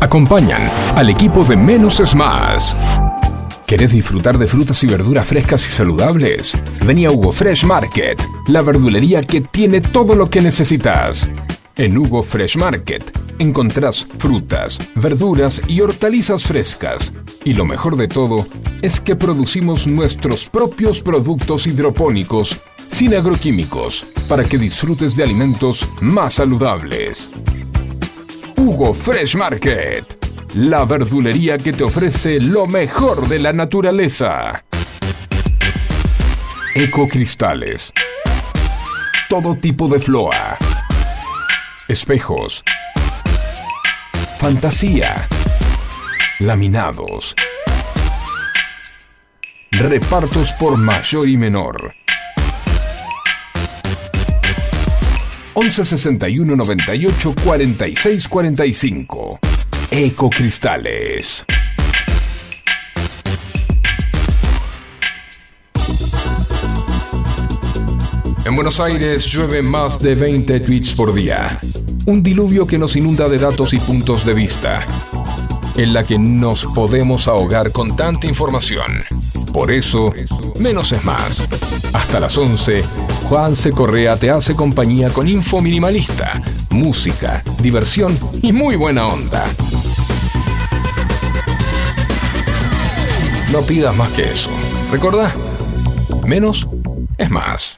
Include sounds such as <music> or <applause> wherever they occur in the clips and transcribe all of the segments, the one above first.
Acompañan al equipo de Menos es Más. ¿Querés disfrutar de frutas y verduras frescas y saludables? Vení a Hugo Fresh Market, la verdulería que tiene todo lo que necesitas. En Hugo Fresh Market encontrás frutas, verduras y hortalizas frescas. Y lo mejor de todo es que producimos nuestros propios productos hidropónicos sin agroquímicos para que disfrutes de alimentos más saludables. Fresh Market, la verdulería que te ofrece lo mejor de la naturaleza. Ecocristales. Todo tipo de floa. Espejos. Fantasía. Laminados. Repartos por mayor y menor. 11 61 98 46 45. Ecocristales. En Buenos Aires llueve más de 20 tweets por día. Un diluvio que nos inunda de datos y puntos de vista. En la que nos podemos ahogar con tanta información. Por eso, menos es más. Hasta las 11, Juan C. Correa te hace compañía con info minimalista, música, diversión y muy buena onda. No pidas más que eso. ¿Recordá? Menos es más.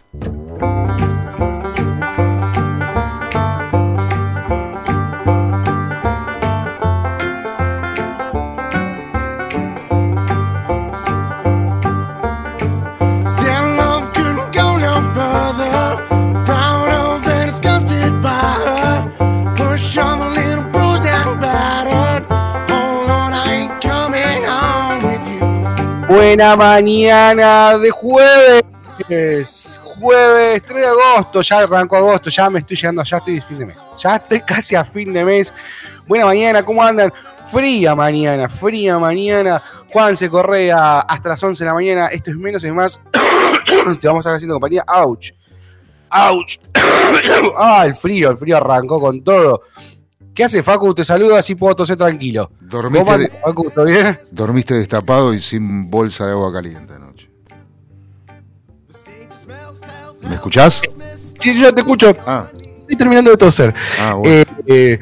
Buena mañana de jueves. Jueves 3 de agosto, ya arrancó agosto, ya me estoy llegando, ya estoy a fin de mes. Ya estoy casi a fin de mes. Buena mañana, ¿cómo andan? Fría mañana, fría mañana. Juan se Correa hasta las 11 de la mañana. Esto es menos y más. <coughs> Te vamos a estar haciendo compañía. Ouch. Ouch. <coughs> ah, el frío, el frío arrancó con todo. ¿Qué hace Facu? Te saludo así puedo toser tranquilo. Dormiste, ¿Cómo de- Facu? ¿Todo bien? dormiste destapado y sin bolsa de agua caliente anoche. ¿Me escuchás? Sí, yo te escucho. Ah, Estoy terminando de toser. ah, bueno. Eh, eh,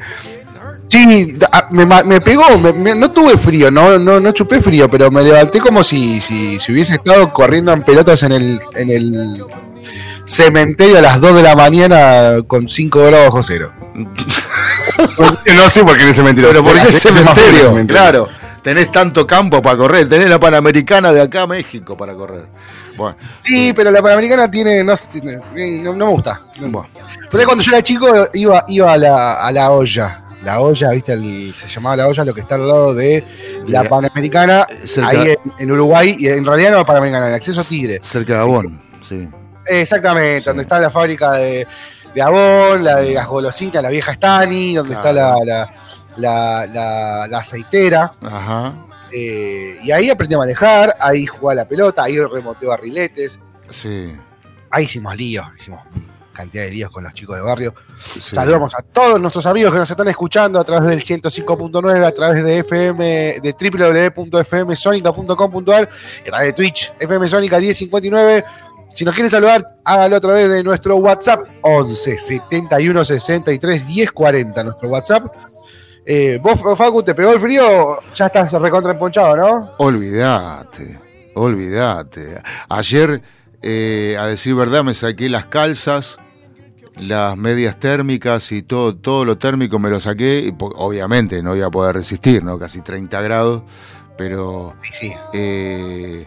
sí, me, me pegó, me- me- no tuve frío, no, no, no chupé frío, pero me levanté como si, si, si hubiese estado corriendo en pelotas en el, en el cementerio a las 2 de la mañana con 5 grados bajo cero. <laughs> <laughs> no sé por qué en el cementerio. Pero ¿por qué Hace- cementerio? Claro, tenés tanto campo para correr. Tenés la Panamericana de acá a México para correr. Bueno, Sí, pero la Panamericana tiene, no, eh, no, no me gusta. No. bueno. Pero cuando yo era chico iba, iba a, la, a la olla. La olla, ¿viste? El- se llamaba la olla, lo que está al lado de la Panamericana, cerca- ahí en, en Uruguay, y en realidad no la Panamericana, el acceso a Tigre. Cerca de Abón, sí. Exactamente, Sí. donde está la fábrica de, de Avon, la de las golosinas, la vieja Stani, donde está la, la, la, la- aceitera. Ajá, eh, y ahí aprendí a manejar, ahí jugué a la pelota, ahí remonté barriletes. sí. Ahí hicimos líos, hicimos cantidad de líos con los chicos de barrio. sí. Saludamos a todos nuestros amigos que nos están escuchando a través del 105.9, a través de FM, de www.fmsonica.com.ar y a través de Twitch, FM Sónica 1059. Si nos quieren saludar, hágalo a través de nuestro WhatsApp 11 71 63 10 40, nuestro WhatsApp. Eh, vos, Facu, te pegó el frío, ya estás recontra emponchado, ¿no? Olvídate, olvídate. Ayer, eh, a decir verdad, me saqué las calzas, las medias térmicas y todo, todo lo térmico me lo saqué. Y obviamente no iba a poder resistir, ¿no? Casi 30 grados, pero, Sí, sí. eh,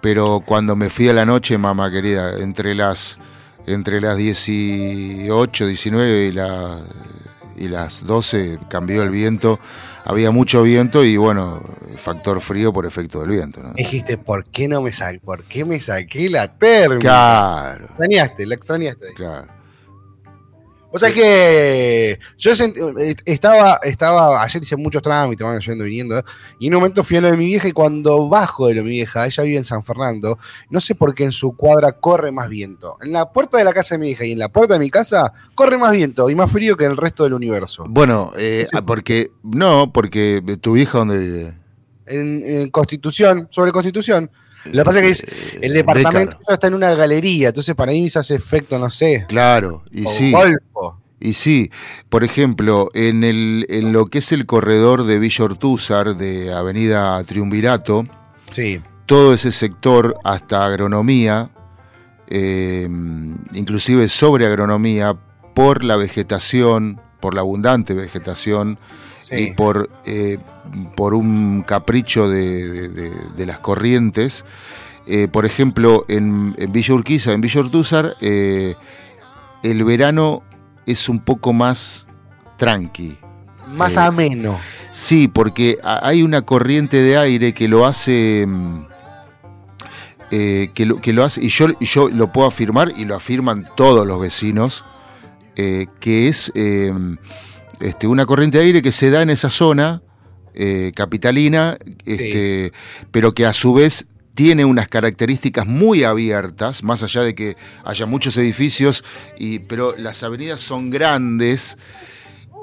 pero cuando me fui a la noche, mamá querida, entre las, entre las 18, 19 y, la- y las 12 cambió el viento. Había mucho viento y bueno, factor frío por efecto del viento, ¿no? Dijiste, ¿por qué no me saqué? ¿Por qué me saqué la térmica? Claro, extrañaste, la extrañaste. claro. O sea que yo sent- eh, estaba, estaba, ayer hice muchos trámites, bueno, yendo y viniendo, y en un momento fui a lo de mi vieja y cuando bajo de lo de mi vieja, ella vive en San Fernando, no sé por qué en su cuadra corre más viento. En la puerta de la casa de mi vieja y en la puerta de mi casa corre más viento y más frío que en el resto del universo. Bueno, eh, ah, porque, no, porque tu vieja donde vive. En, en Constitución, sobre Constitución. Lo que pasa es que Eh, el departamento Becar. está en una galería, entonces para mí se hace efecto, no sé. Claro, y o sí. Golfo. Y sí, por ejemplo, en, el, en lo que es el corredor de Villa Ortúzar, de Avenida Triunvirato, Sí. todo ese sector hasta agronomía, eh, inclusive sobre agronomía, por la vegetación, por la abundante vegetación Sí. y por, eh, por un capricho de, de- las corrientes. Eh, por ejemplo, en, en Villa Urquiza, en Villa Ortúzar, eh, el verano es un poco más tranqui. Más ameno. Sí, porque ha- hay una corriente de aire que lo hace. mm, eh, que, lo, que lo hace, y yo, yo lo puedo afirmar, y lo afirman todos los vecinos, eh, que es eh, este, una corriente de aire que se da en esa zona eh, capitalina, este, pero que a su vez tiene unas características muy abiertas, más allá de que haya muchos edificios, y, pero las avenidas son grandes.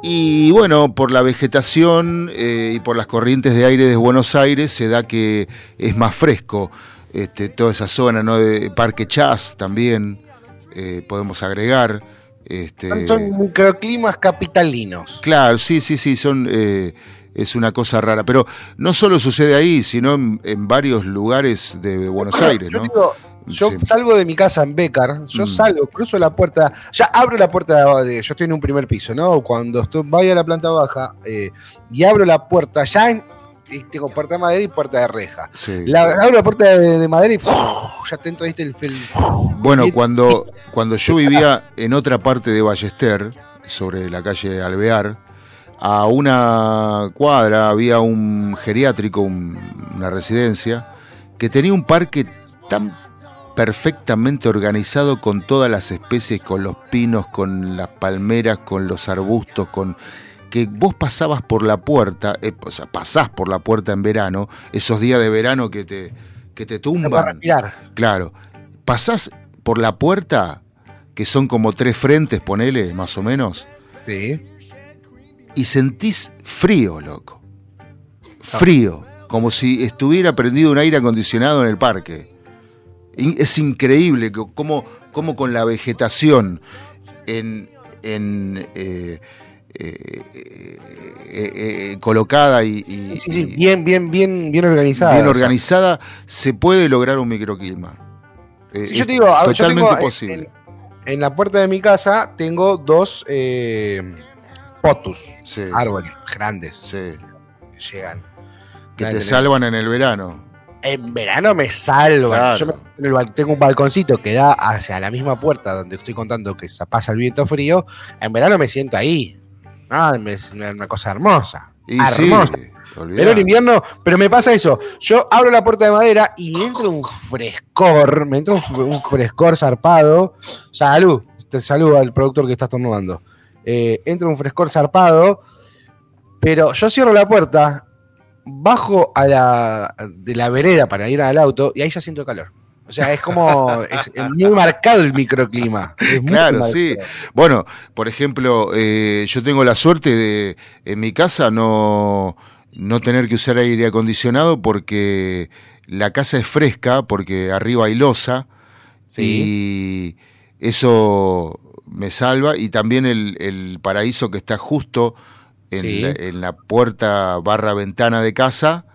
Y bueno, por la vegetación eh, y por las corrientes de aire de Buenos Aires se da que es más fresco este, toda esa zona, ¿no? De Parque Chas también eh, podemos agregar. Este, Son microclimas capitalinos. Claro, sí, sí, sí, son, eh, es una cosa rara. Pero no solo sucede ahí, sino en, en varios lugares de Buenos Aires, Yo ¿no? digo, yo Sí. salgo de mi casa en Becar, yo Mm. salgo, cruzo la puerta, ya abro la puerta de, yo estoy en un primer piso, ¿no? Cuando estoy, vaya a la planta baja eh, y abro la puerta, ya en- puerta de madera y puerta de reja. Sí. La, abro la puerta de, de madera y ya te entra, ¿viste? El, el- Bueno, cuando, cuando yo vivía en otra parte de Ballester, sobre la calle Alvear, a una cuadra había un geriátrico, un- una residencia, que tenía un parque tan perfectamente organizado con todas las especies, con los pinos, con las palmeras, con los arbustos, con que vos pasabas por la puerta, eh, o sea, pasás por la puerta en verano, esos días de verano que te, que te para tumban. respirar. Claro. Pasás por la puerta, que son como tres frentes, ponele, más o menos, Sí. y sentís frío, loco. Frío. Como si estuviera prendido un aire acondicionado en el parque. Es increíble cómo, cómo con la vegetación en, en, eh, eh, eh, eh, colocada y, y- Sí, sí, bien, bien, bien, bien organizada. bien o sea, organizada, se puede lograr un microclima. Eh, Sí, yo te digo, ver, yo totalmente tengo, eh, posible. En, en la puerta de mi casa tengo dos eh, potus, árboles grandes llegan. Que te salvan en el verano. En verano me salva. Claro. Yo tengo un balconcito que da hacia la misma puerta donde estoy contando que se pasa el viento frío. En verano me siento ahí. Ah, es una, cosa hermosa. Y hermosa. sí. Pero en invierno, pero me pasa eso. Yo abro la puerta de madera y me entra un frescor, me entra un frescor zarpado. Salud, te saludo al productor que está estornudando. Eh, entra un frescor zarpado, pero yo cierro la puerta, bajo a la, de la vereda para ir al auto y ahí ya siento calor. O sea, es como, es, es muy marcado el microclima. Claro, marcado. sí. Bueno, por ejemplo, eh, yo tengo la suerte de en mi casa no, no tener que usar aire acondicionado porque la casa es fresca, porque arriba hay losa y eso me salva. Y también el, el paraíso que está justo en, Sí. la, en la puerta barra ventana de casa,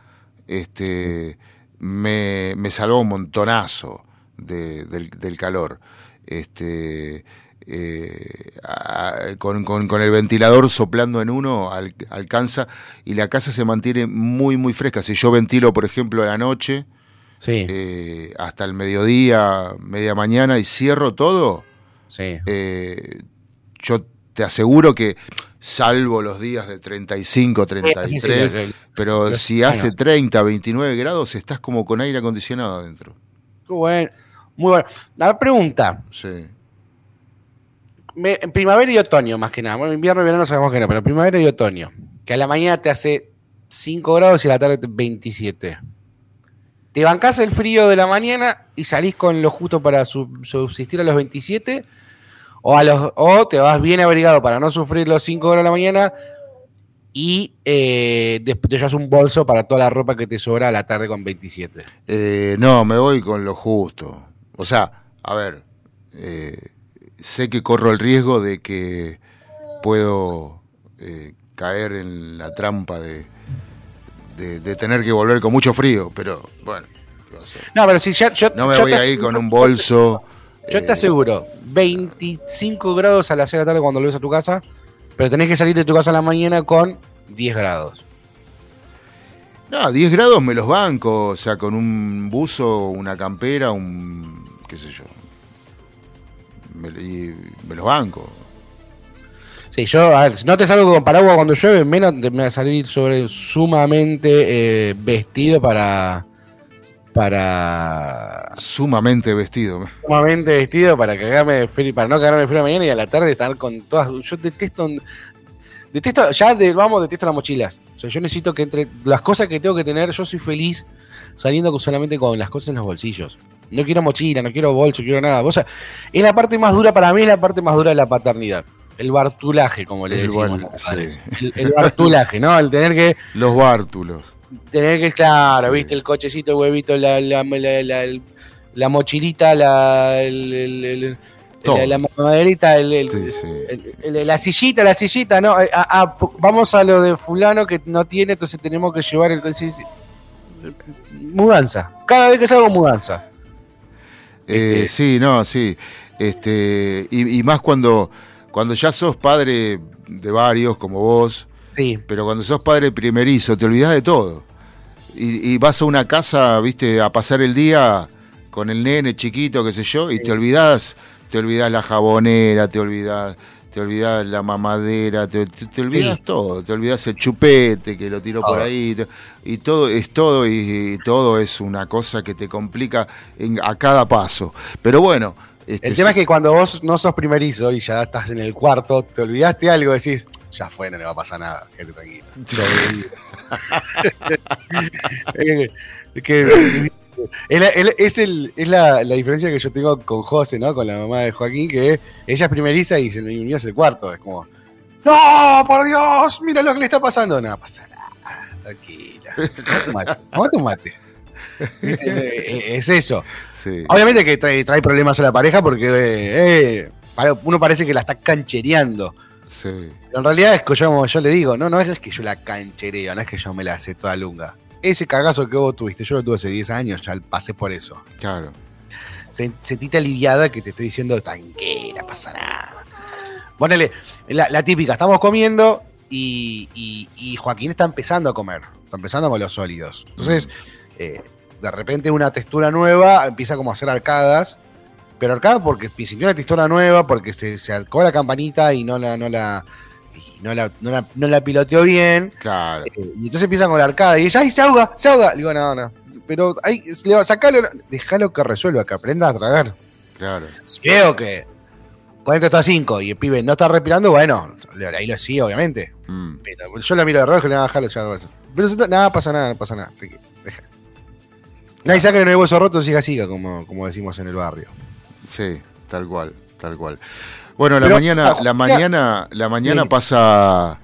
este, me, me salvó un montonazo de- del, del calor. Este, eh, a- con, con- con el ventilador soplando en uno al- alcanza y la casa se mantiene muy muy fresca. Si yo ventilo, por ejemplo, a la noche Sí, eh, hasta el mediodía, media mañana y cierro todo, sí. eh, yo te aseguro que salvo los días de 35, Sí, sí, 33, sí, sí. pero si hace años. 30, 29 grados, estás como con aire acondicionado adentro. Qué bueno. Muy bueno. La pregunta, Sí. me- en primavera y otoño, más que nada. Bueno, invierno y verano sabemos que no, pero primavera y otoño. Que a la mañana te hace 5 grados y a la tarde te- 27. Te bancás el frío de la mañana y salís con lo justo para sub- subsistir a los 27. O, a los, o te vas bien abrigado para no sufrir los 5 grados de la mañana. Y eh, te llevas un bolso para toda la ropa que te sobra a la tarde con 27. Eh, no, me voy con lo justo. O sea, a ver, eh, sé que corro el riesgo de que puedo eh, caer en la trampa de, de, de tener que volver con mucho frío, pero bueno. No, pero si ya, yo, no me yo voy a ir con un bolso. Yo eh, te aseguro, 25 grados a las 6 de la tarde cuando volvés a tu casa, pero tenés que salir de tu casa a la mañana con 10 grados. No, 10 grados me los banco, o sea, con un buzo, una campera, un. qué sé yo. Me, y me los banco. Sí, yo, a ver, si no te salgo con paraguas cuando llueve, menos te me va a salir sobre sumamente eh, vestido para. Para. Sumamente vestido. Sumamente vestido para cagarme de frío, para no cagarme de frío mañana y a la tarde estar con todas. Yo detesto. Detesto, ya de, vamos, detesto las mochilas. O sea, yo necesito que entre las cosas que tengo que tener, yo soy feliz saliendo solamente con las cosas en los bolsillos. No quiero mochila, no quiero bolso, quiero nada. O sea, es la parte más dura para mí, es la parte más dura de la paternidad. El bartulaje, como le decimos bar- sí. El, el bartulaje, ¿no? El tener que, Los bártulos. Tener que, claro, Sí. viste, el cochecito, el huevito, la, la, la, la- mochilita, la, el- el- la, la maderita, Sí, la sillita, la sillita, ¿no? Eh, vamos a lo de fulano que no tiene, entonces tenemos que llevar el... Mudanza. Cada vez que salgo, mudanza. Eh, sí, no, sí. Este, y, y más cuando, cuando ya sos padre de varios, como vos, Sí. pero cuando sos padre primerizo, te olvidás de todo. Y, y vas a una casa, viste, a pasar el día con el nene chiquito, qué sé yo, y te olvidás, te olvidás la jabonera, te olvidás, te olvidás la mamadera, te, te, te olvidás Sí. todo, te olvidás el chupete que lo tiró por Todo. ahí, te- y todo es todo, y, y todo es una cosa que te complica en- a cada paso. Pero bueno, este, El tema sí, es que cuando vos no sos primerizo y ya estás en el cuarto, te olvidaste algo, decís, ya fue, no le va a pasar nada. Eh, es que- es, la, es- es el- es la, la diferencia que yo tengo con José, ¿no? Con la mamá de Joaquín, que ella es primeriza y se le unió hacia el cuarto. Es como, ¡No, por Dios! Mira lo que le está pasando. No pasa nada, tranquila. Aguanta un mate. Es eso. sí. Obviamente que trae, trae problemas a la pareja porque eh, eh, uno parece que la está canchereando. Sí. En realidad es que yo, yo le digo, no, no es que yo la canchereo, no es que yo me la hace toda lunga. Ese cagazo que vos tuviste, yo lo tuve hace 10 años, ya pasé por eso. Claro. Se- Sentite aliviada que te estoy diciendo, tranquila, pasa nada. Ponele, la, la típica, estamos comiendo y, y- y Joaquín está empezando a comer, está empezando con los sólidos. Entonces, eh, de repente una textura nueva empieza como a hacer arcadas, pero arcadas porque sintió una textura nueva, porque se, se arcó la campanita y no la, no la, y no la, no la, no la piloteó bien. Claro. Eh, Y entonces empiezan con la arcada y ella, ¡ay, se ahoga! ¡Se ahoga! Le digo, no, no. Pero va- sacalo, déjalo que resuelva, que aprenda a tragar. Claro. Veo que 40 está a 5 y el pibe no está respirando, bueno, ahí lo sí, obviamente. Mm. Pero yo lo miro de reojo y le voy a bajar. Pero nada, pasa nada, no pasa nada. Deja. Nadie saca que no hay hueso roto, siga, siga, como, como decimos en el barrio. Sí, tal cual, tal cual. Bueno, la Pero, mañana, ah, la mañana, la mañana Sí. pasa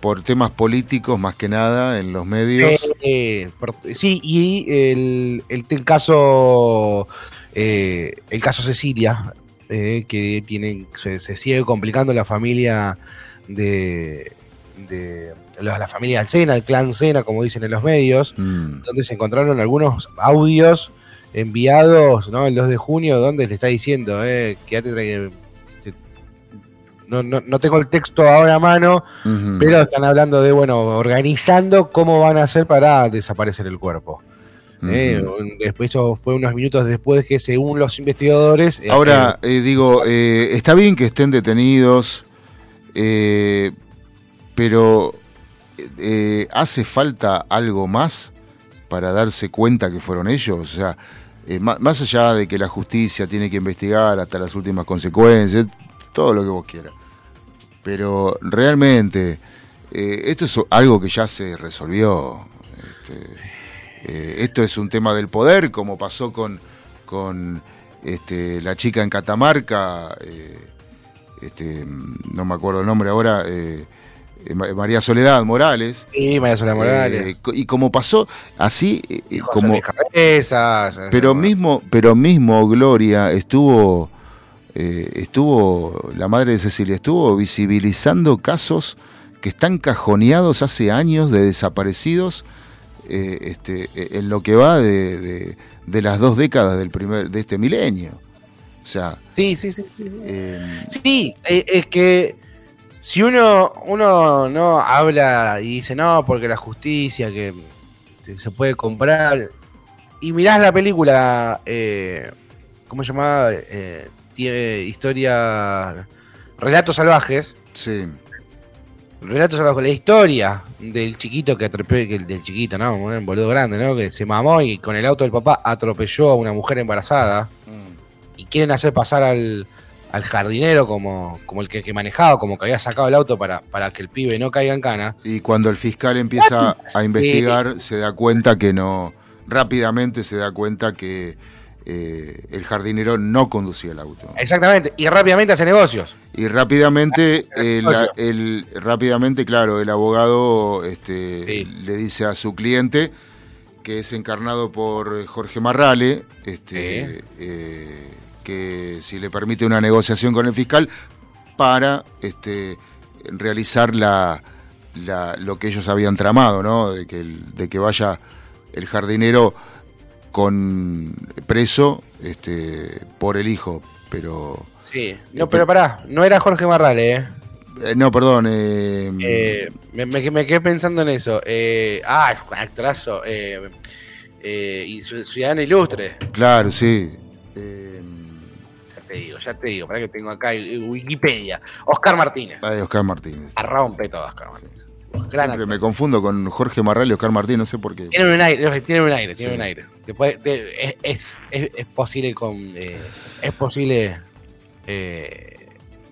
por temas políticos más que nada en los medios. Eh, sí, y el, el, el caso eh, el caso Cecilia, eh, que tiene, se, se sigue complicando la familia de, de la, la familia Alcena, el clan Sena, como dicen en los medios, Mm, donde se encontraron algunos audios enviados ¿no? el 2 de junio, donde le está diciendo, eh, quédate no, no, no tengo el texto ahora a mano, pero están hablando de, bueno, organizando cómo van a hacer para desaparecer el cuerpo. Eh, después eso fue unos minutos después que según los investigadores... eh, Ahora, eh, digo, eh, está bien que estén detenidos, pero ¿hace falta algo más para darse cuenta que fueron ellos? O sea, eh, más allá de que la justicia tiene que investigar hasta las últimas consecuencias, todo lo que vos quieras. Pero realmente, eh, esto es algo que ya se resolvió. Este, eh, esto es un tema del poder, como pasó con, con este, la chica en Catamarca, este, no me acuerdo el nombre ahora, María Soledad Morales. Sí, María Soledad Morales. Eh, co- y como pasó así, eh, eh, como, Cabezas, pero eh, mismo, pero mismo Gloria estuvo, eh, estuvo, la madre de Cecilia estuvo visibilizando casos que están cajoneados hace años de desaparecidos, eh, este, eh, en lo que va de, de- de las dos décadas del primer, de este milenio. O sea, Sí, sí, sí. sí. eh, Sí, eh, es que si uno, uno no habla y dice no, porque la justicia que se puede comprar, y mirás la película, eh, ¿cómo se llamaba? Eh, tiene historia, Relatos Salvajes, sí, Relatos Salvajes, la historia del chiquito que atropelló, del chiquito, ¿no? Un boludo grande, ¿no? Que se mamó y con el auto del papá atropelló a una mujer embarazada y quieren hacer pasar al, al jardinero como, como el que, que manejaba, como que había sacado el auto para, para que el pibe no caiga en cana. Y cuando el fiscal empieza <laughs> a investigar, se da cuenta que no, rápidamente se da cuenta que eh, el jardinero no conducía el auto. Exactamente, y rápidamente hace negocios. Y rápidamente, el, el- rápidamente, claro, el abogado este, Sí. le dice a su cliente, que es encarnado por Jorge Marrale, este, eh, que si le permite una negociación con el fiscal para este, realizar la, la- lo que ellos habían tramado, ¿no? De que, el- de que vaya el jardinero con preso este, por el hijo, pero Sí. No, pero pará, no era Jorge Marrale, ¿eh? eh, no, perdón, eh, Eh, me, me- me quedé pensando en eso. Eh, ah, actorazo. Eh, eh, Ciudadano Ilustre. claro, sí. Eh, te digo, ya te digo, para que tengo acá Wikipedia. Oscar Martínez. ay, Oscar Martínez. A rompe todo, Oscar Martínez. Gran me confundo con Jorge Marral y Oscar Martínez, no sé por qué. Tiene un aire, tiene un aire, tiene Sí. un aire. Te- es, es, es- es posible con, eh, es posible eh,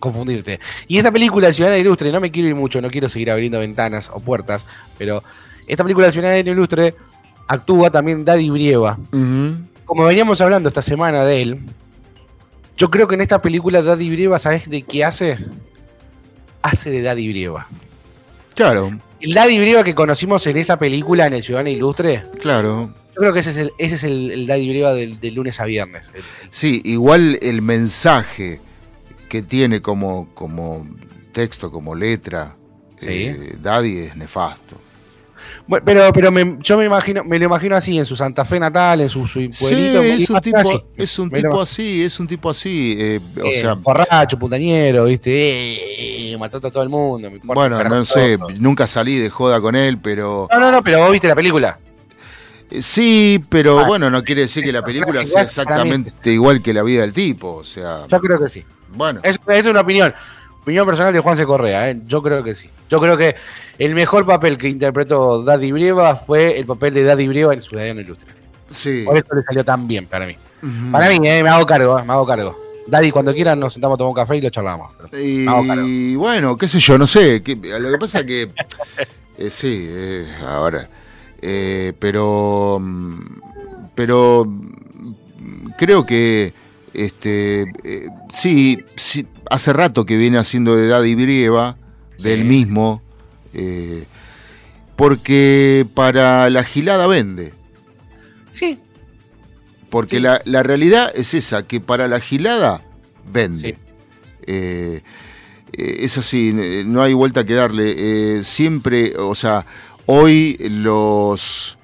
confundirte. Y esta película Ciudadano Ilustre, no me quiero ir mucho, no quiero seguir abriendo ventanas o puertas, pero esta película Ciudadano Ilustre actúa también Daddy Brieva. Como veníamos hablando esta semana de él, yo creo que en esta película Daddy Brieva, ¿sabes de qué hace? Hace de Daddy Brieva. Claro, El Daddy Brieva que conocimos en esa película en el Ciudadano Ilustre, claro. yo creo que ese es el, ese es el, el Daddy Brieva del, del lunes a viernes. El- el- Sí, igual el mensaje que tiene como, como texto, como letra, Sí. eh, Daddy es nefasto. Bueno, pero pero me- yo me imagino me lo imagino así en su Santa Fe natal, en su, su Sí, pueblito. lo es un tipo, así. es un tipo así, es un tipo así. eh, o Eh, sea, borracho, puntañero, ¿viste? Eh, matando a todo el mundo. me bueno, no sé, todo. nunca salí de joda con él, pero No, no, no, pero vos viste la película. Eh, Sí, pero Ah, bueno, no quiere decir que la película sea exactamente igual que la vida del tipo. O sea, Yo creo que sí. bueno, Es, es una opinión. Opinión personal de Juan C. Correa, ¿eh? Yo creo que sí. Yo creo que el mejor papel que interpretó Daddy Brieva fue el papel de Daddy Brieva en Ciudadano Ilustre. sí. Por eso le salió tan bien para mí. Para mí, eh, me hago cargo, eh, me hago cargo. Daddy, cuando quieran nos sentamos a tomar un café y lo charlamos. Y cargo. bueno, qué sé yo, no sé. que- lo que pasa que. <laughs> eh, sí, ahora. pero. mm, Pero. mm, Creo que. Este. sí, sí, hace rato que viene haciendo de Daddy Brieva, del mismo. eh, porque para la gilada vende. Sí, Porque Sí. la, la realidad es esa, que para la gilada vende. Sí. Eh, eh, es así, no hay vuelta que darle. Eh, siempre, o sea, hoy los,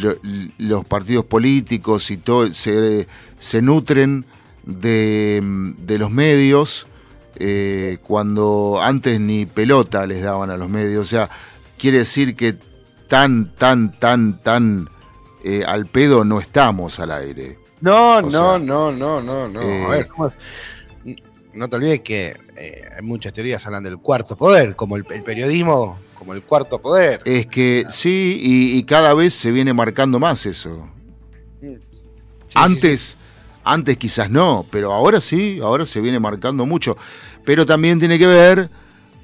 lo- los partidos políticos y todo se, se nutren de, de los medios eh, cuando antes ni pelota les daban a los medios. O sea, quiere decir que tan, tan, tan, tan eh, al pedo no estamos al aire. No, no, sea, no, no, no, no. eh, A ver. No te olvides que eh, hay muchas teorías hablan del cuarto poder, como el, el periodismo, como el cuarto poder. Es que sí, y, y cada vez se viene marcando más eso. Sí, sí, antes, Antes quizás no, pero ahora sí, ahora se viene marcando mucho. Pero también tiene que ver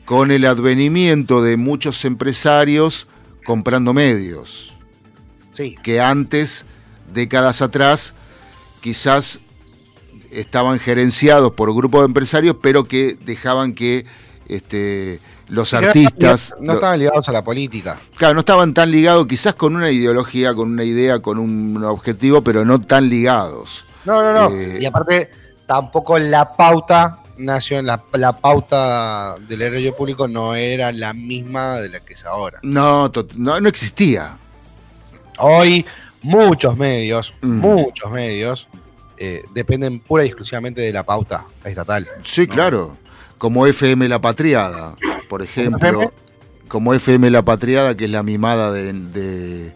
con el advenimiento de muchos empresarios comprando medios, Sí. que antes, décadas atrás, quizás estaban gerenciados por grupos de empresarios, pero que dejaban que este, los artistas... No estaban ligados a la política. Claro, no estaban tan ligados, quizás con una ideología, con una idea, con un objetivo, pero no tan ligados. No, no, no. Eh, y aparte, tampoco la pauta nació la, la pauta del horario público no era la misma de la que es ahora. No, no, no existía. Hoy muchos medios, Mm. muchos medios eh, dependen pura y exclusivamente de la pauta estatal. Sí, No. claro. Como FM La Patriada, por ejemplo. FM? Como FM La Patriada, que es la mimada de, de,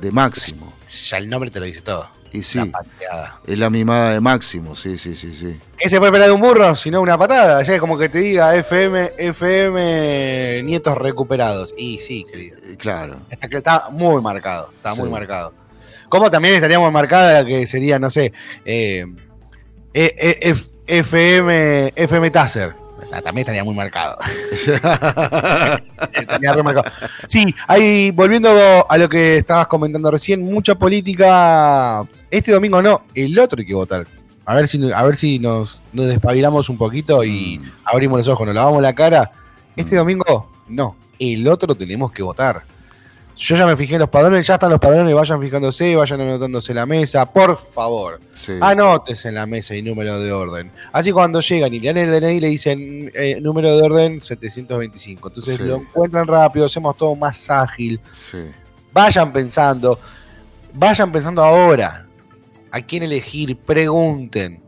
de Máximo. Ya el nombre te lo dice todo. Y sí, La pateada. es la mimada de Máximo, sí, sí, sí, sí. ¿Qué se puede esperar de un burro? Si no una patada. Ya es como que te diga FM, FM nietos recuperados. Y sí, querido. Eh, Claro. Está, que está muy marcado. Está muy marcado. Como también estaríamos marcada que sería, no sé, eh, eh, F- FM, FM Taser. También estaría muy marcado. <laughs> Estaría re marcado. Sí, hay, volviendo a lo que estabas comentando recién, mucha política. Este domingo no, el otro hay que votar. A ver si, a ver si nos, nos despabilamos un poquito y Mm. abrimos los ojos, nos lavamos la cara. Este Mm. domingo, no. El otro tenemos que votar. Yo ya me fijé en los padrones, ya están los padrones, vayan fijándose, vayan anotándose la mesa, por favor. Sí. Anótese en la mesa y número de orden. Así cuando llegan y le dan el DNI le dicen eh, número de orden 725. Entonces Sí. lo encuentran rápido, hacemos todo más ágil. sí. Vayan pensando, vayan pensando ahora a quién elegir, pregunten,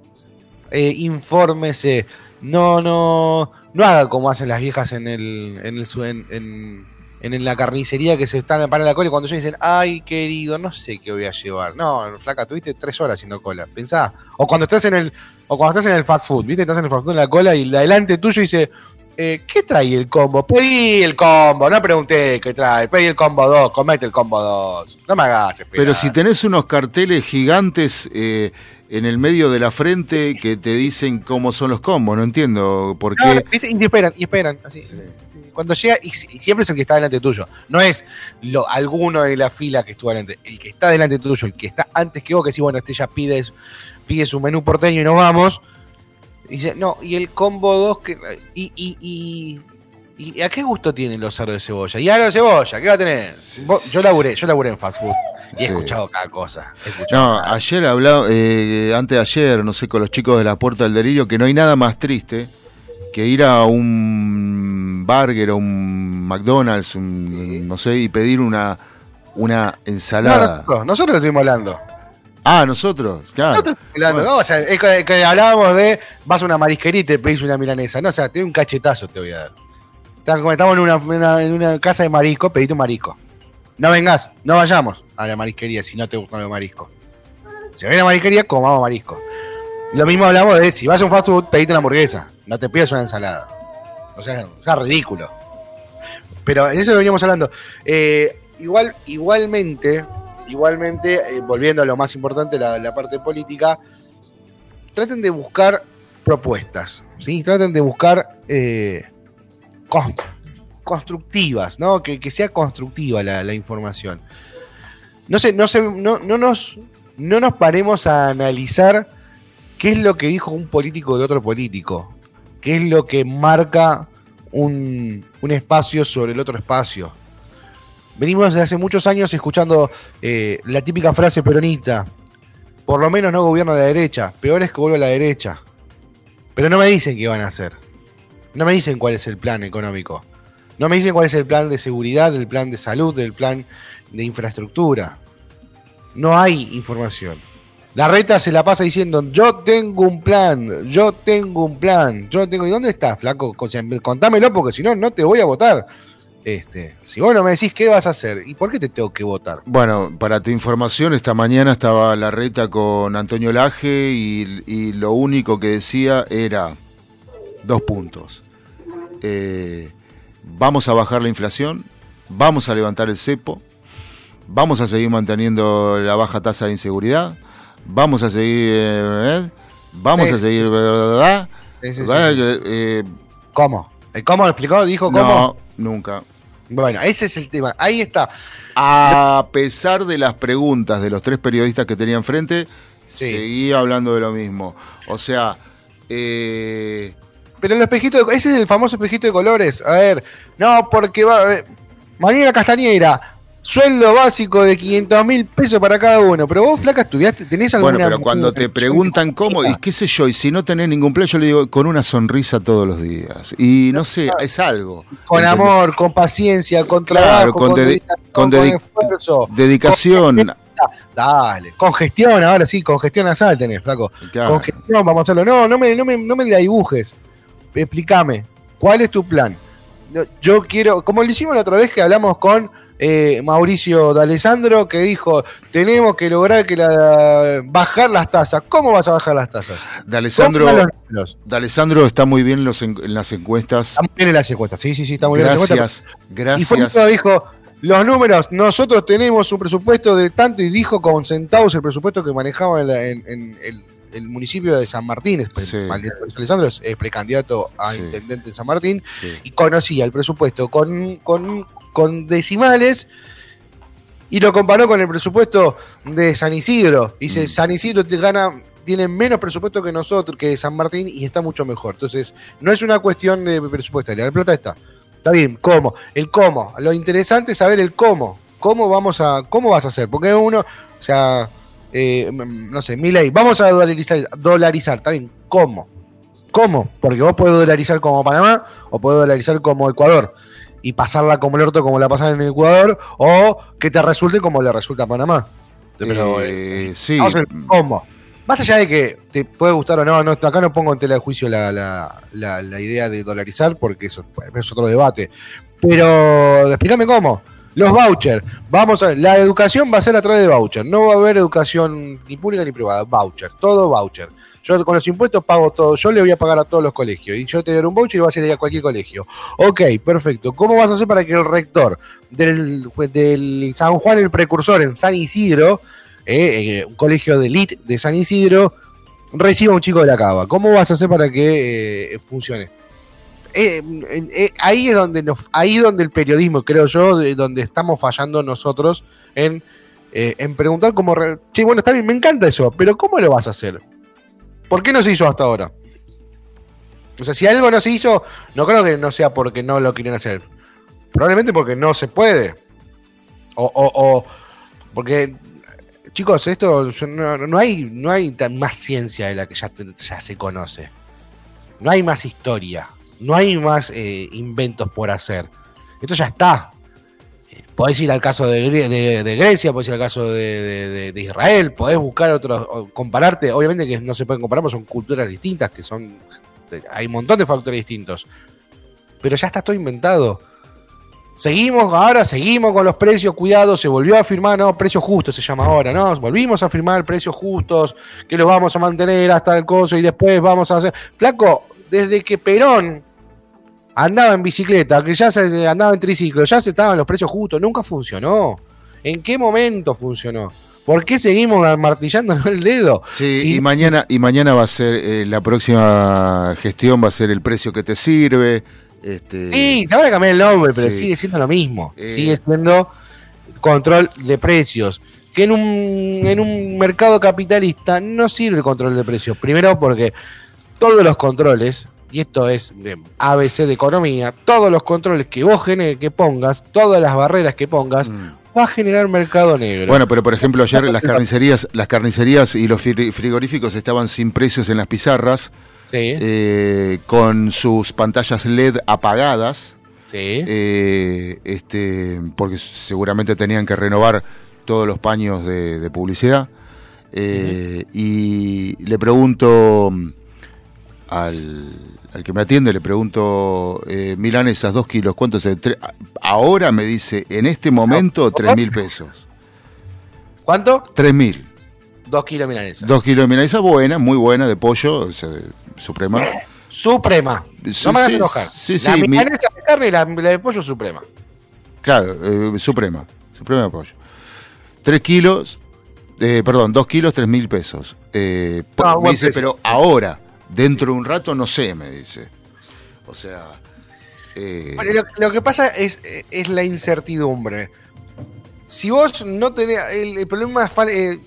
eh, infórmese. No, no, no haga como hacen las viejas en el, en el su- en, en- en la carnicería que se están para la cola y cuando ya dicen, ay querido, no sé qué voy a llevar. No, flaca, tuviste tres horas haciendo cola. Pensá. O cuando estás en el, o cuando estás en el fast food, viste, estás en el fast food en la cola y el de adelante tuyo dice, eh, ¿qué trae el combo? Pedí el combo, no pregunté qué trae, pedí el combo 2, comete el combo 2. No me hagas esperar. Pero si tenés unos carteles gigantes eh, en el medio de la frente que te dicen cómo son los combos, no entiendo por No, qué. ¿viste? Y esperan, y esperan, así. Cuando llega, y, y siempre es el que está delante tuyo. No es lo, alguno de la fila que estuvo delante. El que está delante tuyo, el que está antes que vos, que si bueno, este ya pide, pide su menú porteño y nos vamos. Y dice, no, y el combo 2 que. Y, y, y, y a qué gusto tienen los aros de cebolla? Y aros de cebolla, ¿qué va a tener? Yo laburé, yo laburé en fast food. Y he escuchado cada cosa. escuchado No, cada- ayer hablaba, eh, antes de ayer, no sé, con los chicos de la Puerta del Delirio, que no hay nada más triste que ir a un burger o un McDonald's, un- no sé, y pedir una, una No, ensalada. nosotros, nosotros lo estuvimos hablando. Ah, nosotros, claro. No estoy hablando, Bueno. ¿no? O sea, es que, que hablábamos de vas a una marisquería y te pedís una milanesa. No, o sea, te doy un cachetazo te voy a dar. Estamos en una, una- en una casa de marisco, pedite un marisco. No vengas, no vayamos a la marisquería si no te gustan los mariscos. Si ven a la marisquería, comamos marisco. Lo mismo hablamos de si vas a un fast food, pedite una hamburguesa. No te pidas una ensalada. O sea, o ridículo. Pero de eso lo veníamos hablando. Eh, igual, igualmente, igualmente, eh, volviendo a lo más importante, la, parte política, traten de buscar propuestas, ¿sí? Traten de buscar eh, con- constructivas, ¿no? Que, que sea constructiva la, la información. No sé, no, sé no, no, nos, no nos paremos a analizar qué es lo que dijo un político de otro político, qué es lo que marca un, un espacio sobre el otro espacio. Venimos desde hace muchos años escuchando eh, la típica frase peronista, por lo menos no gobierna la derecha, peor es que vuelva a la derecha. Pero no me dicen qué van a hacer. No me dicen cuál es el plan económico. No me dicen cuál es el plan de seguridad, el plan de salud, el plan de infraestructura. No hay información. La reta se la pasa diciendo, yo tengo un plan, yo tengo un plan, yo tengo... ¿Y dónde está, flaco? Contámelo porque si no, no te voy a votar. Este, si vos no me decís qué vas a hacer, ¿y por qué te tengo que votar? Bueno, para tu información, esta mañana estaba la reta con Antonio Laje y, y lo único que decía era dos puntos. Eh, vamos a bajar la inflación, vamos a levantar el cepo, vamos a seguir manteniendo la baja tasa de inseguridad, vamos a seguir, eh, vamos Sí, a seguir, ¿verdad? Eh, ¿Cómo? ¿El ¿Cómo lo explicó? ¿Dijo cómo? no, nunca. Bueno, ese es el tema. Ahí está. A pesar de las preguntas de los tres periodistas que tenía enfrente, seguía hablando de lo mismo. O sea, eh, Pero el espejito, de- ese es el famoso espejito de colores. A ver, no, porque va. eh, Mariela Castañera, sueldo básico de 500 mil pesos para cada uno. Pero vos, flaca, estudiaste, tenés alguna. bueno, pero cuando te preguntan cómo, y qué sé yo, y si no tenés ningún plan, yo le digo con una sonrisa todos los días. Y no sé, es algo. Con ¿entendés? amor, con paciencia, con Claro, trabajo, con con, con esfuerzo. Dedicación. Dale, congestión, ahora sí, congestión nasal tenés, flaco. Claro. Congestión, vamos a hacerlo. No, no me, no me, no me la dibujes. Explícame, ¿cuál es tu plan? Yo quiero, como lo hicimos la otra vez que hablamos con eh, Mauricio D'Alessandro, que dijo, tenemos que lograr que la, bajar las tasas. ¿Cómo vas a bajar las tasas? De Alessandro, Pongan los números. de Alessandro está muy bien en, los en- en las encuestas. Está muy bien en las encuestas. Sí, sí, sí, está muy bien en las encuestas. Gracias, gracias. dijo, los números, nosotros tenemos un presupuesto de tanto y dijo con centavos el presupuesto que manejaba en, en- en el, el municipio de San Martín. Es Sí. Alessandro es, es precandidato a Sí. intendente en San Martín Sí. y conocía el presupuesto con, con, con decimales y lo comparó con el presupuesto de San Isidro. Dice, Mm. San Isidro te gana, tiene menos presupuesto que nosotros, que San Martín, y está mucho mejor. Entonces, no es una cuestión de presupuestaria, la plata está. Está bien, ¿cómo? El cómo. Lo interesante es saber el cómo. ¿Cómo vamos a, cómo vas a hacer? Porque uno, o sea, eh, no sé, mi ley, vamos a dolarizar, dolarizar, está bien, ¿cómo? ¿Cómo? Porque vos podés dolarizar como Panamá o podés dolarizar como Ecuador y pasarla como el orto como la pasan en Ecuador o que te resulte como le resulta a Panamá. Pero, Eh, eh, sí. vamos a ver cómo. Más allá de que te puede gustar o no, no acá no pongo en tela de juicio la, la- la- la idea de dolarizar porque eso es otro debate. Pero explícame cómo. Los vouchers. Vamos a ver, la educación va a ser a través de voucher. No va a haber educación ni pública ni privada. Voucher. Todo voucher. Yo con los impuestos pago todo. Yo le voy a pagar a todos los colegios. Y yo te doy un voucher y vas a ir a cualquier colegio. Ok, perfecto. ¿Cómo vas a hacer para que el rector del, San Juan el Precursor en San Isidro, eh, eh, un colegio de elite de San Isidro, reciba un chico de la cava? ¿Cómo vas a hacer para que eh, funcione? Eh, eh, ahí es donde nos, ahí es donde el periodismo, creo yo, de- donde estamos fallando nosotros en, eh, en preguntar cómo. re- Che, bueno, está bien, me encanta eso, pero ¿cómo lo vas a hacer? ¿Por qué no se hizo hasta ahora? O sea, si algo no se hizo, no creo que no sea porque no lo quieren hacer. Probablemente porque no se puede. O, o- o- porque, chicos, esto no, hay, no hay más ciencia de la que ya se conoce. No hay más historia. No hay más eh, inventos por hacer. Esto ya está. Eh, Podés ir al caso de, Gre- de- de Grecia, podés ir al caso de, de- Israel, podés buscar otros, compararte. Obviamente que no se pueden comparar porque son culturas distintas, que son. Hay un montón de factores distintos. Pero ya está todo inventado. Seguimos, ahora seguimos con los precios, cuidado, se volvió a firmar, no, precios justos se llama ahora, ¿no? Volvimos a firmar precios justos, que los vamos a mantener hasta el coso y después vamos a hacer. Flaco, desde que Perón andaba en bicicleta, que ya se andaba en triciclo, ya se estaban los precios justos, nunca funcionó. ¿En qué momento funcionó? ¿Por qué seguimos martillándonos el dedo? Sí, y mañana y mañana va a ser eh, la próxima gestión va a ser el precio que te sirve. Este, Sí, te van a cambiar el nombre, pero Sí. sigue siendo lo mismo. Eh. Sigue siendo control de precios. Que en un, en un mercado capitalista no sirve el control de precios. Primero porque todos los controles, y esto es ABC de economía, todos los controles que vos gener- que pongas, todas las barreras que pongas, Mm. va a generar mercado negro. Bueno, pero por ejemplo ayer las carnicerías, las carnicerías y los fri- frigoríficos estaban sin precios en las pizarras, sí, eh, con sus pantallas LED apagadas, sí. eh, este, porque seguramente tenían que renovar todos los paños de, de publicidad. Eh, Y le pregunto al, al que me atiende, le pregunto, eh, milanesas, dos kilos, ¿cuánto? Tre- Ahora me dice, en este momento, tres mil pesos. ¿Cuánto? Tres mil. Dos kilos milanesa. Dos kilos de milanesa buena, muy buena, de pollo, o sea, de- suprema. <clears throat> Suprema. Sí, no me hagas sí, enojar. sí, sí, la mi- milanesa de carne y la, la de pollo suprema. Claro, eh, suprema, suprema de pollo. Tres kilos, Eh, perdón, dos kilos, tres mil pesos. Eh, me dice, pero ahora, dentro de un rato, no sé, me dice. O sea. eh, Bueno, lo, que pasa es, es la incertidumbre. Si vos no tenés. El, el problema es eh,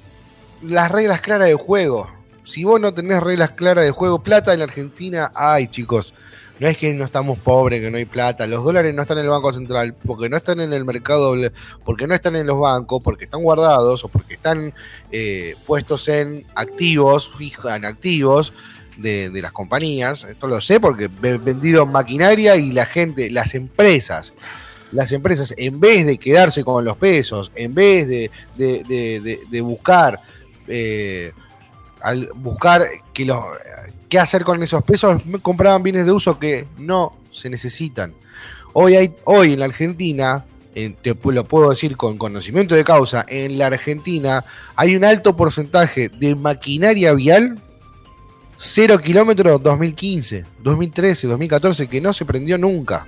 las reglas claras de juego. Si vos no tenés reglas claras de juego, plata en la Argentina hay, chicos. No es que no estamos pobres, que no hay plata. Los dólares no están en el Banco Central, porque no están en el mercado, porque no están en los bancos, porque están guardados o porque están eh, puestos en activos, fijos en activos de, las compañías. Esto lo sé porque he vendido maquinaria y la gente, las empresas, las empresas, en vez de quedarse con los pesos, en vez de, de- de- buscar, eh, al buscar que los, qué hacer con esos pesos, compraban bienes de uso que no se necesitan. Hoy, hay, hoy en la Argentina, en- te lo puedo decir con conocimiento de causa, en la Argentina hay un alto porcentaje de maquinaria vial 0 kilómetros 2015, 2013, 2014, que no se prendió nunca.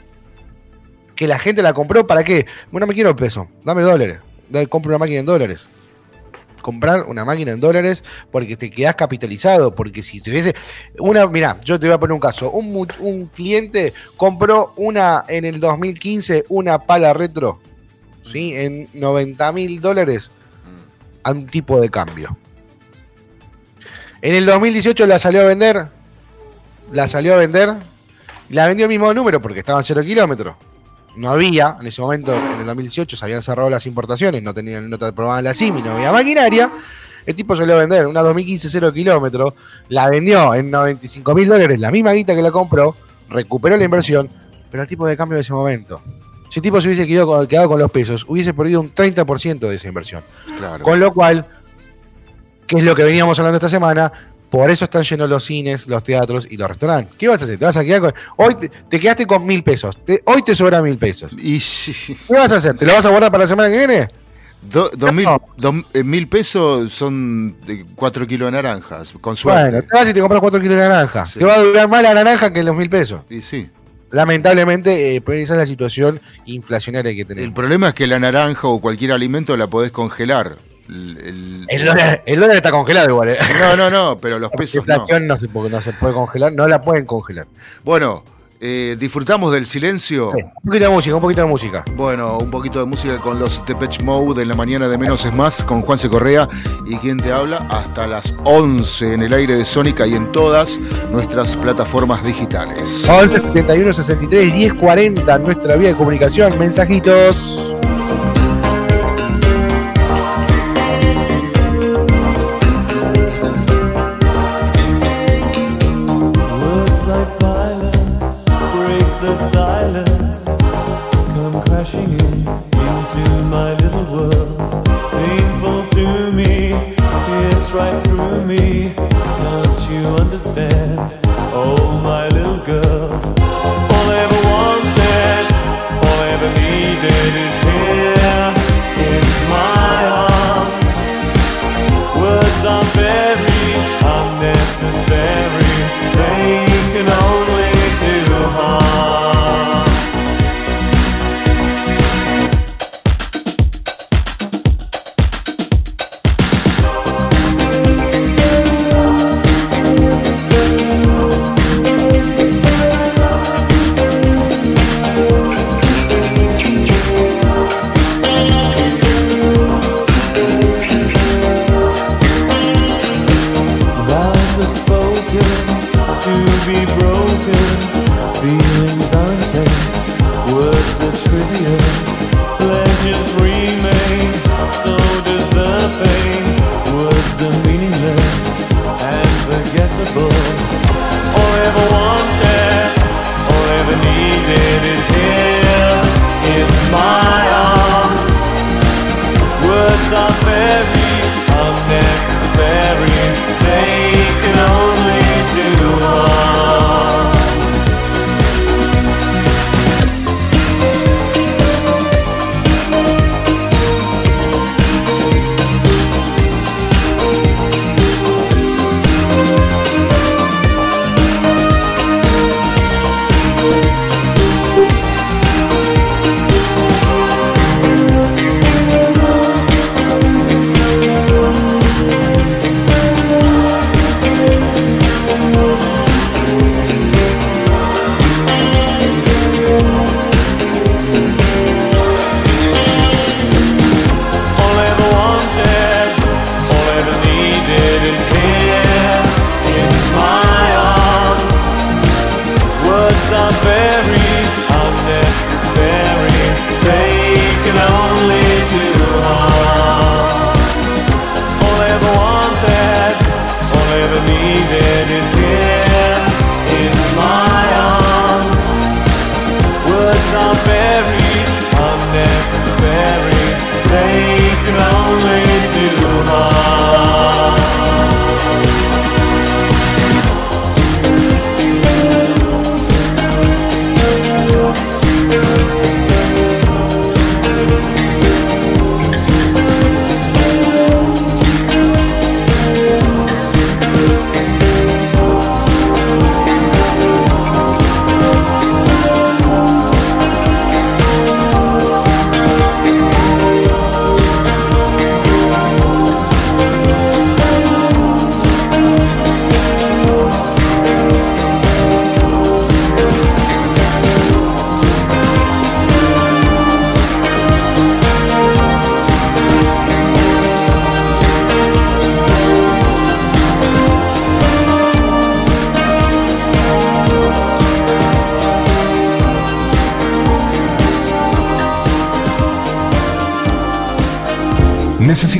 Que la gente la compró para qué? Bueno, no me quiero el peso, dame dólares. Compro una máquina en dólares. Comprar una máquina en dólares porque te quedas capitalizado. Porque si tuviese una, mira, yo te voy a poner un caso. Un, un cliente compró una en el 2015, una pala retro, ¿sí? En 90 mil dólares a un tipo de cambio. En el 2018 la salió a vender. La salió a vender. La vendió el mismo número porque estaban 0 kilómetros. No había, en ese momento, en el 2018 se habían cerrado las importaciones, no tenían, no te aprobaban la CIMI, no había maquinaria. El tipo salió a vender una 2015 0 kilómetros, la vendió en 95 mil dólares, la misma guita que la compró, recuperó la inversión, pero el tipo de cambio de ese momento. Si el tipo se hubiese quedado con, quedado con los pesos, hubiese perdido un 30% de esa inversión. claro. Con lo cual, que es lo que veníamos hablando esta semana, por eso están llenos los cines, los teatros y los restaurantes. ¿Qué vas a hacer? ¿Te vas a quedar con.? Hoy te, te quedaste con mil pesos. Te- hoy te sobra mil pesos. Y ¿Qué vas a hacer? ¿Te lo vas a guardar para la semana que viene? do- dos mil, No. dos- eh, mil pesos son de cuatro kilos de naranjas, con suerte. Bueno, te vas y te compras cuatro kilos de naranja. Sí. Te va a durar más la naranja que los mil pesos. Y sí. Lamentablemente, eh, pues esa es la situación inflacionaria que tenemos. El problema es que la naranja o cualquier alimento la podés congelar. El- dólar, el dólar está congelado igual. ¿eh? No, no, no, pero los <laughs> La pesos no. inflación no. se, porque no se puede congelar, no la pueden congelar. Bueno, eh, disfrutamos del silencio. Sí, un poquito de música, un poquito de música. Bueno, un poquito de música con los Depeche Mode en la mañana de Menos es Más con Juanse Correa y quien te habla hasta las 11 en el aire de Sónica y en todas nuestras plataformas digitales. 11 71 63 10 40 nuestra vía de comunicación, mensajitos.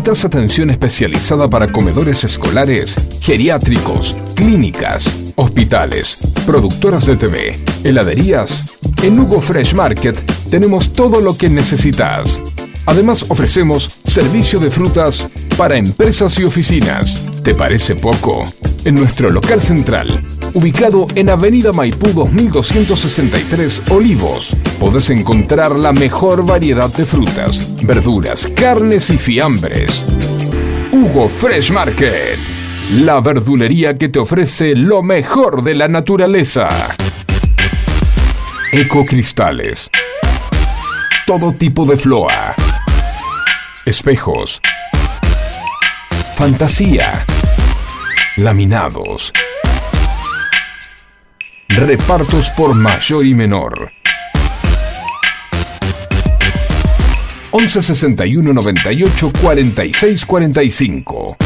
¿Necesitas atención especializada para comedores escolares, geriátricos, clínicas, hospitales, productoras de TV, heladerías? En Hugo Fresh Market tenemos todo lo que necesitas. Además ofrecemos servicio de frutas para empresas y oficinas. ¿Te parece poco? En nuestro local central, ubicado en Avenida Maipú 2263 Olivos, podés encontrar la mejor variedad de frutas, verduras, carnes y fiambres. Hugo Fresh Market, la verdulería que te ofrece lo mejor de la naturaleza. Ecocristales. Todo tipo de floa. Espejos. Fantasía. Laminados. Repartos por mayor y menor. 11 61 98 46 45.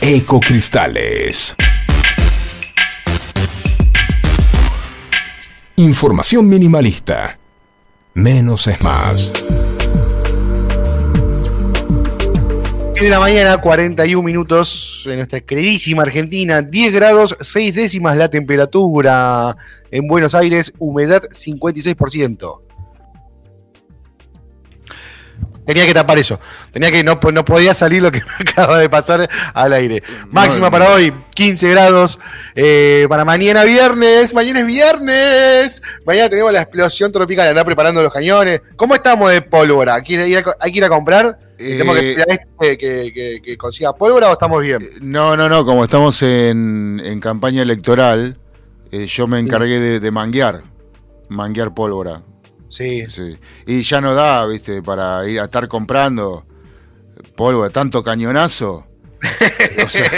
Ecocristales. Información minimalista. Menos es más. de la mañana, 41 minutos en nuestra queridísima Argentina, 10 grados, 6 décimas la temperatura en Buenos Aires, humedad 56%. Tenía que tapar eso, tenía que no, no podía salir lo que <laughs> me acaba de pasar al aire. Máxima No, para hoy, 15 grados. eh, para mañana viernes, mañana es viernes. Mañana tenemos la explosión tropical, andar preparando los cañones. ¿Cómo estamos de pólvora? ¿Hay que ir a, hay que, ir a comprar? ¿Tenemos que Eh, esperar este que, que- que consiga pólvora o estamos bien? No, no, no, como estamos en, en campaña electoral, eh, yo me encargué de, de manguear, manguear pólvora. Sí. Sí. Y ya no da, viste, para ir a estar comprando pólvora, tanto cañonazo. <laughs> O sea,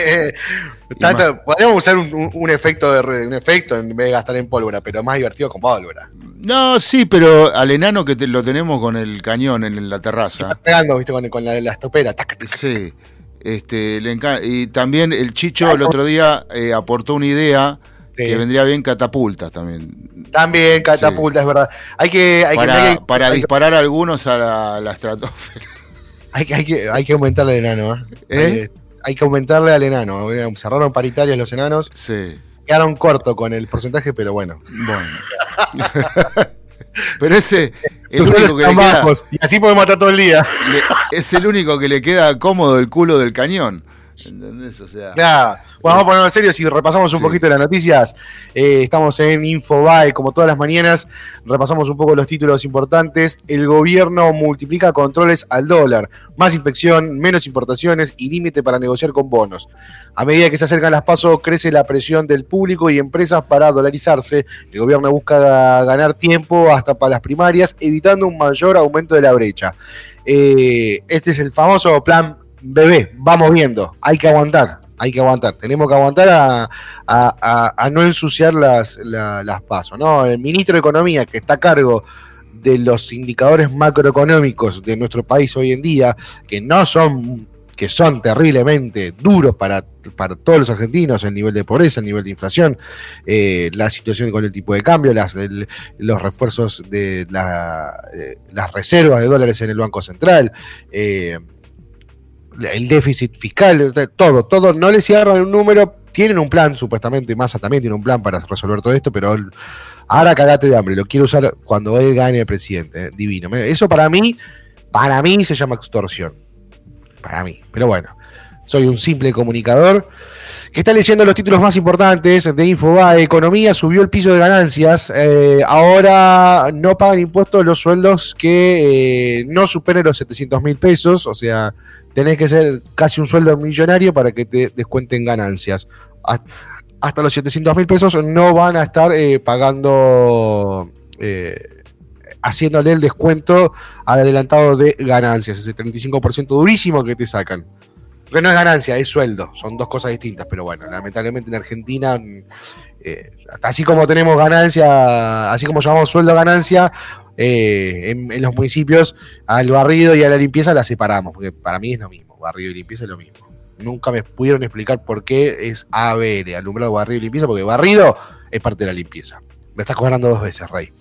Tanto- podríamos usar un, un- un efecto de un efecto en vez de gastar en pólvora, pero más divertido con pólvora. no, sí, pero al enano que te- lo tenemos con el cañón en, la terraza. Pegando, viste, con, con la, la estopera. tac, tac. Sí. Este, le y también el Chicho el otro día eh, aportó una idea Sí. que vendría bien catapultas también. También catapulta, es verdad. Hay que, hay para que, para hay que- disparar algunos a la, la estratosfera. hay que, hay que, hay que aumentarle al enano, ¿eh? ¿Eh? Hay, que- aumentarle al enano. eh, Cerraron paritarias los enanos. Sí. Quedaron cortos con el porcentaje, pero bueno. Bueno. <laughs> Pero ese, el único que le queda, y así podemos matar todo el día. le- es el único que le queda cómodo el culo del cañón. ¿Entendés? O sea, Nada. Bueno, vamos a ponernos serios y repasamos un Sí. poquito las noticias. Eh, estamos en Infobae, como todas las mañanas. Repasamos un poco los títulos importantes. El gobierno multiplica controles al dólar. Más inspección, menos importaciones y límite para negociar con bonos. A medida que se acercan las pasos, crece la presión del público y empresas para dolarizarse. El gobierno busca ganar tiempo hasta para las primarias, evitando un mayor aumento de la brecha. Eh, este es el famoso plan bebé. Vamos viendo. Hay que aguantar. Hay que aguantar. Tenemos que aguantar a, no ensuciar las, la- pasos. ¿no? El ministro de Economía, que está a cargo de los indicadores macroeconómicos de nuestro país hoy en día, que no son que son terriblemente duros para, para todos los argentinos, el nivel de pobreza, el nivel de inflación, eh, la situación con el tipo de cambio, las, el- los refuerzos de la- eh, las reservas de dólares en el Banco Central, eh, el déficit fiscal, todo, todo, no les cierran un número, tienen un plan, supuestamente, Massa también tiene un plan para resolver todo esto, pero ahora cagate de hambre, lo quiero usar cuando él gane el presidente, eh, divino. Eso para mí Para mí se llama extorsión. Para mí. Pero bueno, soy un simple comunicador que está leyendo los títulos más importantes de Infobae. Economía subió el piso de ganancias. Eh, ahora no pagan impuestos los sueldos que eh, no superen los 700 mil pesos. O sea, tenés que ser casi un sueldo millonario para que te descuenten ganancias. Hasta- los 700 mil pesos no van a estar eh, pagando, haciéndole el descuento al adelantado de ganancias, ese 35% durísimo que te sacan. Que no es ganancia, es sueldo, son dos cosas distintas, pero bueno, lamentablemente en Argentina, mm, eh, así como tenemos ganancia, así como llamamos sueldo ganancia, eh, en, en los municipios al barrido y a la limpieza la separamos, porque para mí es lo mismo, barrido y limpieza es lo mismo. Nunca me pudieron explicar por qué es ABL, alumbrado, barrido y limpieza, porque barrido es parte de la limpieza. Me estás cobrando dos veces, Rey.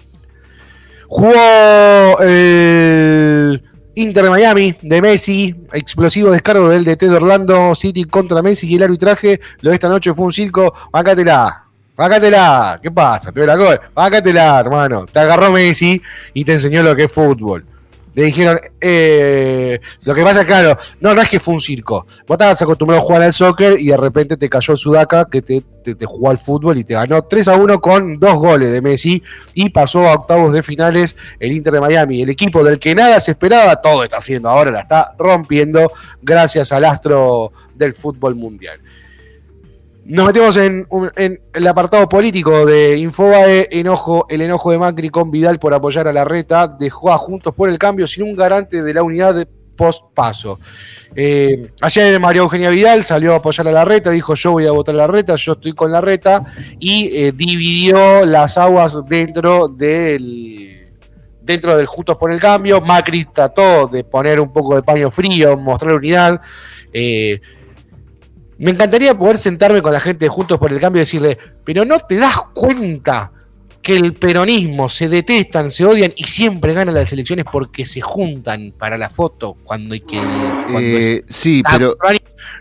Jugó el Inter Miami de Messi, explosivo descargo del DT de Orlando City contra Messi y el arbitraje. Lo de esta noche fue un circo. Bácatela, bácatela. ¿Qué pasa? Te ve la gol. Bácatela, hermano. Te agarró Messi y te enseñó lo que es fútbol. Le dijeron, eh, lo que pasa, claro, no, es que fue un circo. Vos estabas acostumbrado a jugar al soccer y de repente te cayó Sudaca que te, te, te jugó al fútbol y te ganó 3 a 1 con dos goles de Messi y pasó a octavos de finales el Inter de Miami. El equipo del que nada se esperaba, todo está haciendo ahora, la está rompiendo gracias al astro del fútbol mundial. Nos metemos en, el apartado político de Infobae, enojo, el enojo de Macri con Vidal por apoyar a la reta, dejó a Juntos por el Cambio sin un garante de la unidad de post-paso. Eh, ayer María Eugenia Vidal salió a apoyar a la reta, dijo yo voy a votar a la reta, yo estoy con la reta, y eh, dividió las aguas dentro del dentro del Juntos por el Cambio. Macri trató de poner un poco de paño frío, mostrar unidad. Eh, me encantaría poder sentarme con la gente de Juntos por el Cambio y decirle, pero no te das cuenta que el peronismo se detestan, se odian y siempre ganan las elecciones porque se juntan para la foto cuando hay que... cuando es- Eh, sí, pero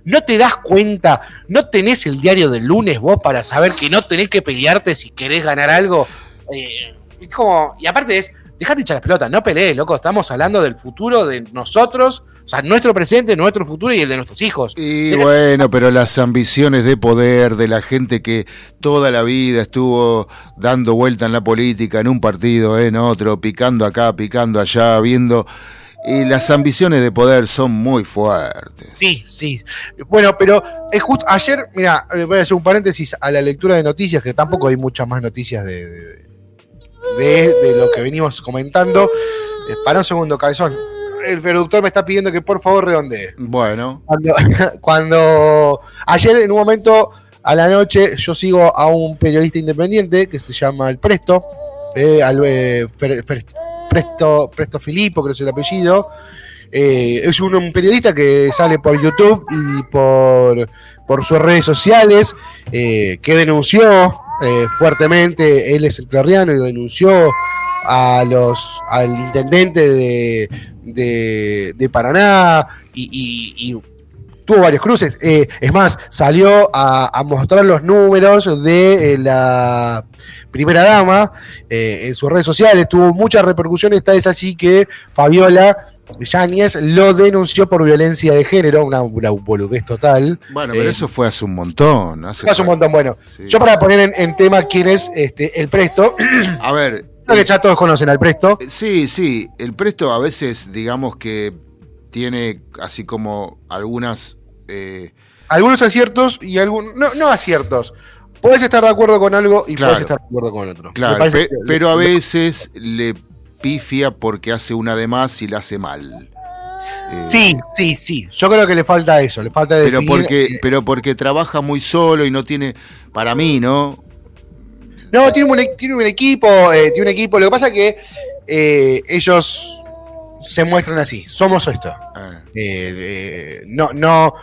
¿No te das cuenta? ¿No tenés el diario del lunes vos para saber que no tenés que pelearte si querés ganar algo? Eh, es como, y aparte es, dejate echar las pelotas, no pelees, loco, estamos hablando del futuro de nosotros, sea, nuestro presente, nuestro futuro y el de nuestros hijos. Y bueno, pero las ambiciones de poder de la gente que toda la vida estuvo dando vuelta en la política, en un partido, en otro, picando acá, picando allá, viendo... Y las ambiciones de poder son muy fuertes. Sí, sí. Bueno, pero es justo ayer, mira, eh, voy a hacer un paréntesis a la lectura de noticias, que tampoco hay muchas más noticias de, de, de- de lo que venimos comentando. Eh, para un segundo, cabezón. El productor me está pidiendo que por favor redondee. Bueno, Cuando, <laughs> cuando ayer en un momento a la noche yo sigo a un periodista independiente que se llama El Presto, eh, al- eh, Fer- Fer- Presto, Presto Filippo, creo que es el apellido. Eh, es un, un periodista que sale por YouTube y por, por sus redes sociales, eh, que denunció eh, fuertemente, él es entrerriano y denunció a los, al intendente de, de, de Paraná y, y- y tuvo varios cruces. Eh, es más, salió a, a mostrar los números de eh, la primera dama eh, en sus redes sociales. Tuvo muchas repercusiones. Esta es así que Fabiola Yáñez lo denunció por violencia de género, una, una boludez total. bueno, pero Eh, eso fue hace un montón. hace- Hace un montón. Bueno, Sí. yo para poner en, en tema quién es este, el Presto, A ver, creo que ya todos conocen al Presto. Sí, sí, el presto a veces, digamos que tiene así como algunas... eh, Algunos aciertos y algunos. No, no aciertos. Puedes estar de acuerdo con algo y Claro. puedes estar de acuerdo con otro. Me claro, parece pe- que- pero a veces le pifia porque hace una de más y la hace mal. Eh, Sí, sí, sí. Yo creo que le falta eso. Le falta Pero porque, eh, pero porque trabaja muy solo y no tiene, para mí, ¿no? No, tiene un, e- tiene un equipo. eh, tiene un equipo. Lo que pasa es que eh, ellos se muestran así. Somos esto. Ah, Eh, no, no.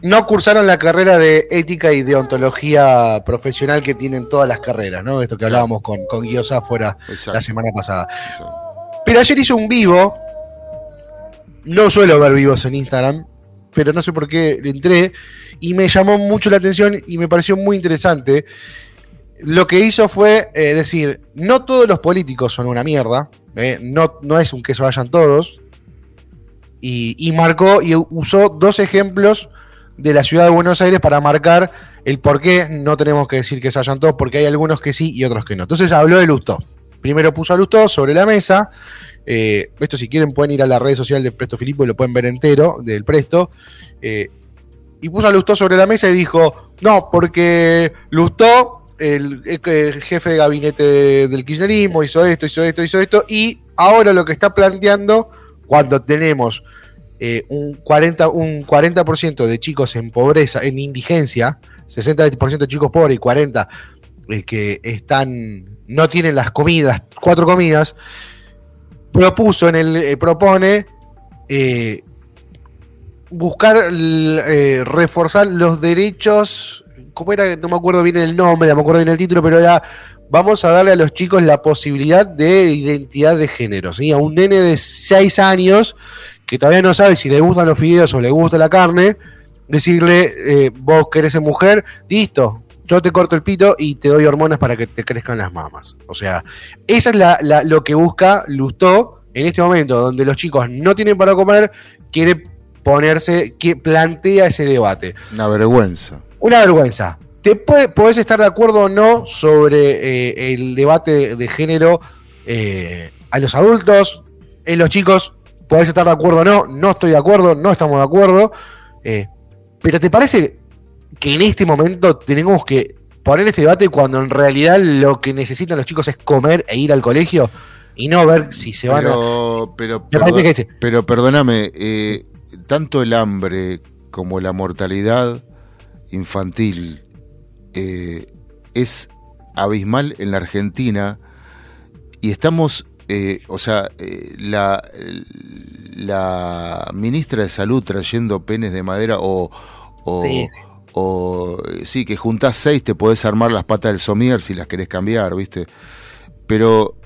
No cursaron la carrera de ética y deontología profesional que tienen todas las carreras, ¿no? Esto que hablábamos con, con Guido fuera exacto, la semana pasada. exacto. Pero ayer hizo un vivo. No suelo ver vivos en Instagram, pero no sé por qué entré y me llamó mucho la atención y me pareció muy interesante. Lo que hizo fue eh, decir, no todos los políticos son una mierda, eh, no, no es un que se vayan todos, y, marcó y usó dos ejemplos de la ciudad de Buenos Aires para marcar el por qué no tenemos que decir que se hayan todos, porque hay algunos que sí y otros que no. Entonces habló de Lustó. Primero puso a Lustó sobre la mesa. eh, esto si quieren pueden ir a la red social de Presto Filipo y lo pueden ver entero del Presto. y puso a Lustó sobre la mesa y dijo, no, porque Lustó, el, jefe de gabinete de- del kirchnerismo, hizo esto, hizo esto, hizo esto, y ahora lo que está planteando, cuando tenemos eh, un 40%, un 40 de chicos en pobreza, en indigencia, 60% de chicos pobres y 40 eh, que están no tienen las comidas, cuatro comidas, propuso en el eh, propone eh, buscar reforzar los derechos, ¿cómo era? No me acuerdo bien el nombre, no me acuerdo bien el título, pero era vamos a darle a los chicos la posibilidad de identidad de género, ¿sí? A un nene de 6 años que todavía no sabe si le gustan los fideos o le gusta la carne, decirle, eh, vos querés ser mujer, listo, yo te corto el pito y te doy hormonas para que te crezcan las mamas. O sea, esa es la, la- lo que busca Lustó en este momento, donde los chicos no tienen para comer, quiere ponerse, que plantea ese debate. Una vergüenza. Una vergüenza. Te puede, podés estar de acuerdo o no sobre eh, el debate de género eh, a los adultos, en los chicos, podés estar de acuerdo o no, no estoy de acuerdo, no estamos de acuerdo. eh, pero ¿te parece que en este momento tenemos que poner este debate cuando en realidad lo que necesitan los chicos es comer e ir al colegio y no ver si se van a... Pero, pero, que sí. pero perdóname, eh, tanto el hambre como la mortalidad infantil eh, es abismal en la Argentina y estamos, eh, o sea, eh, la, la ministra de Salud trayendo penes de madera o... o Sí, o, sí, que juntás seis, te podés armar las patas del somier si las querés cambiar, ¿viste? Pero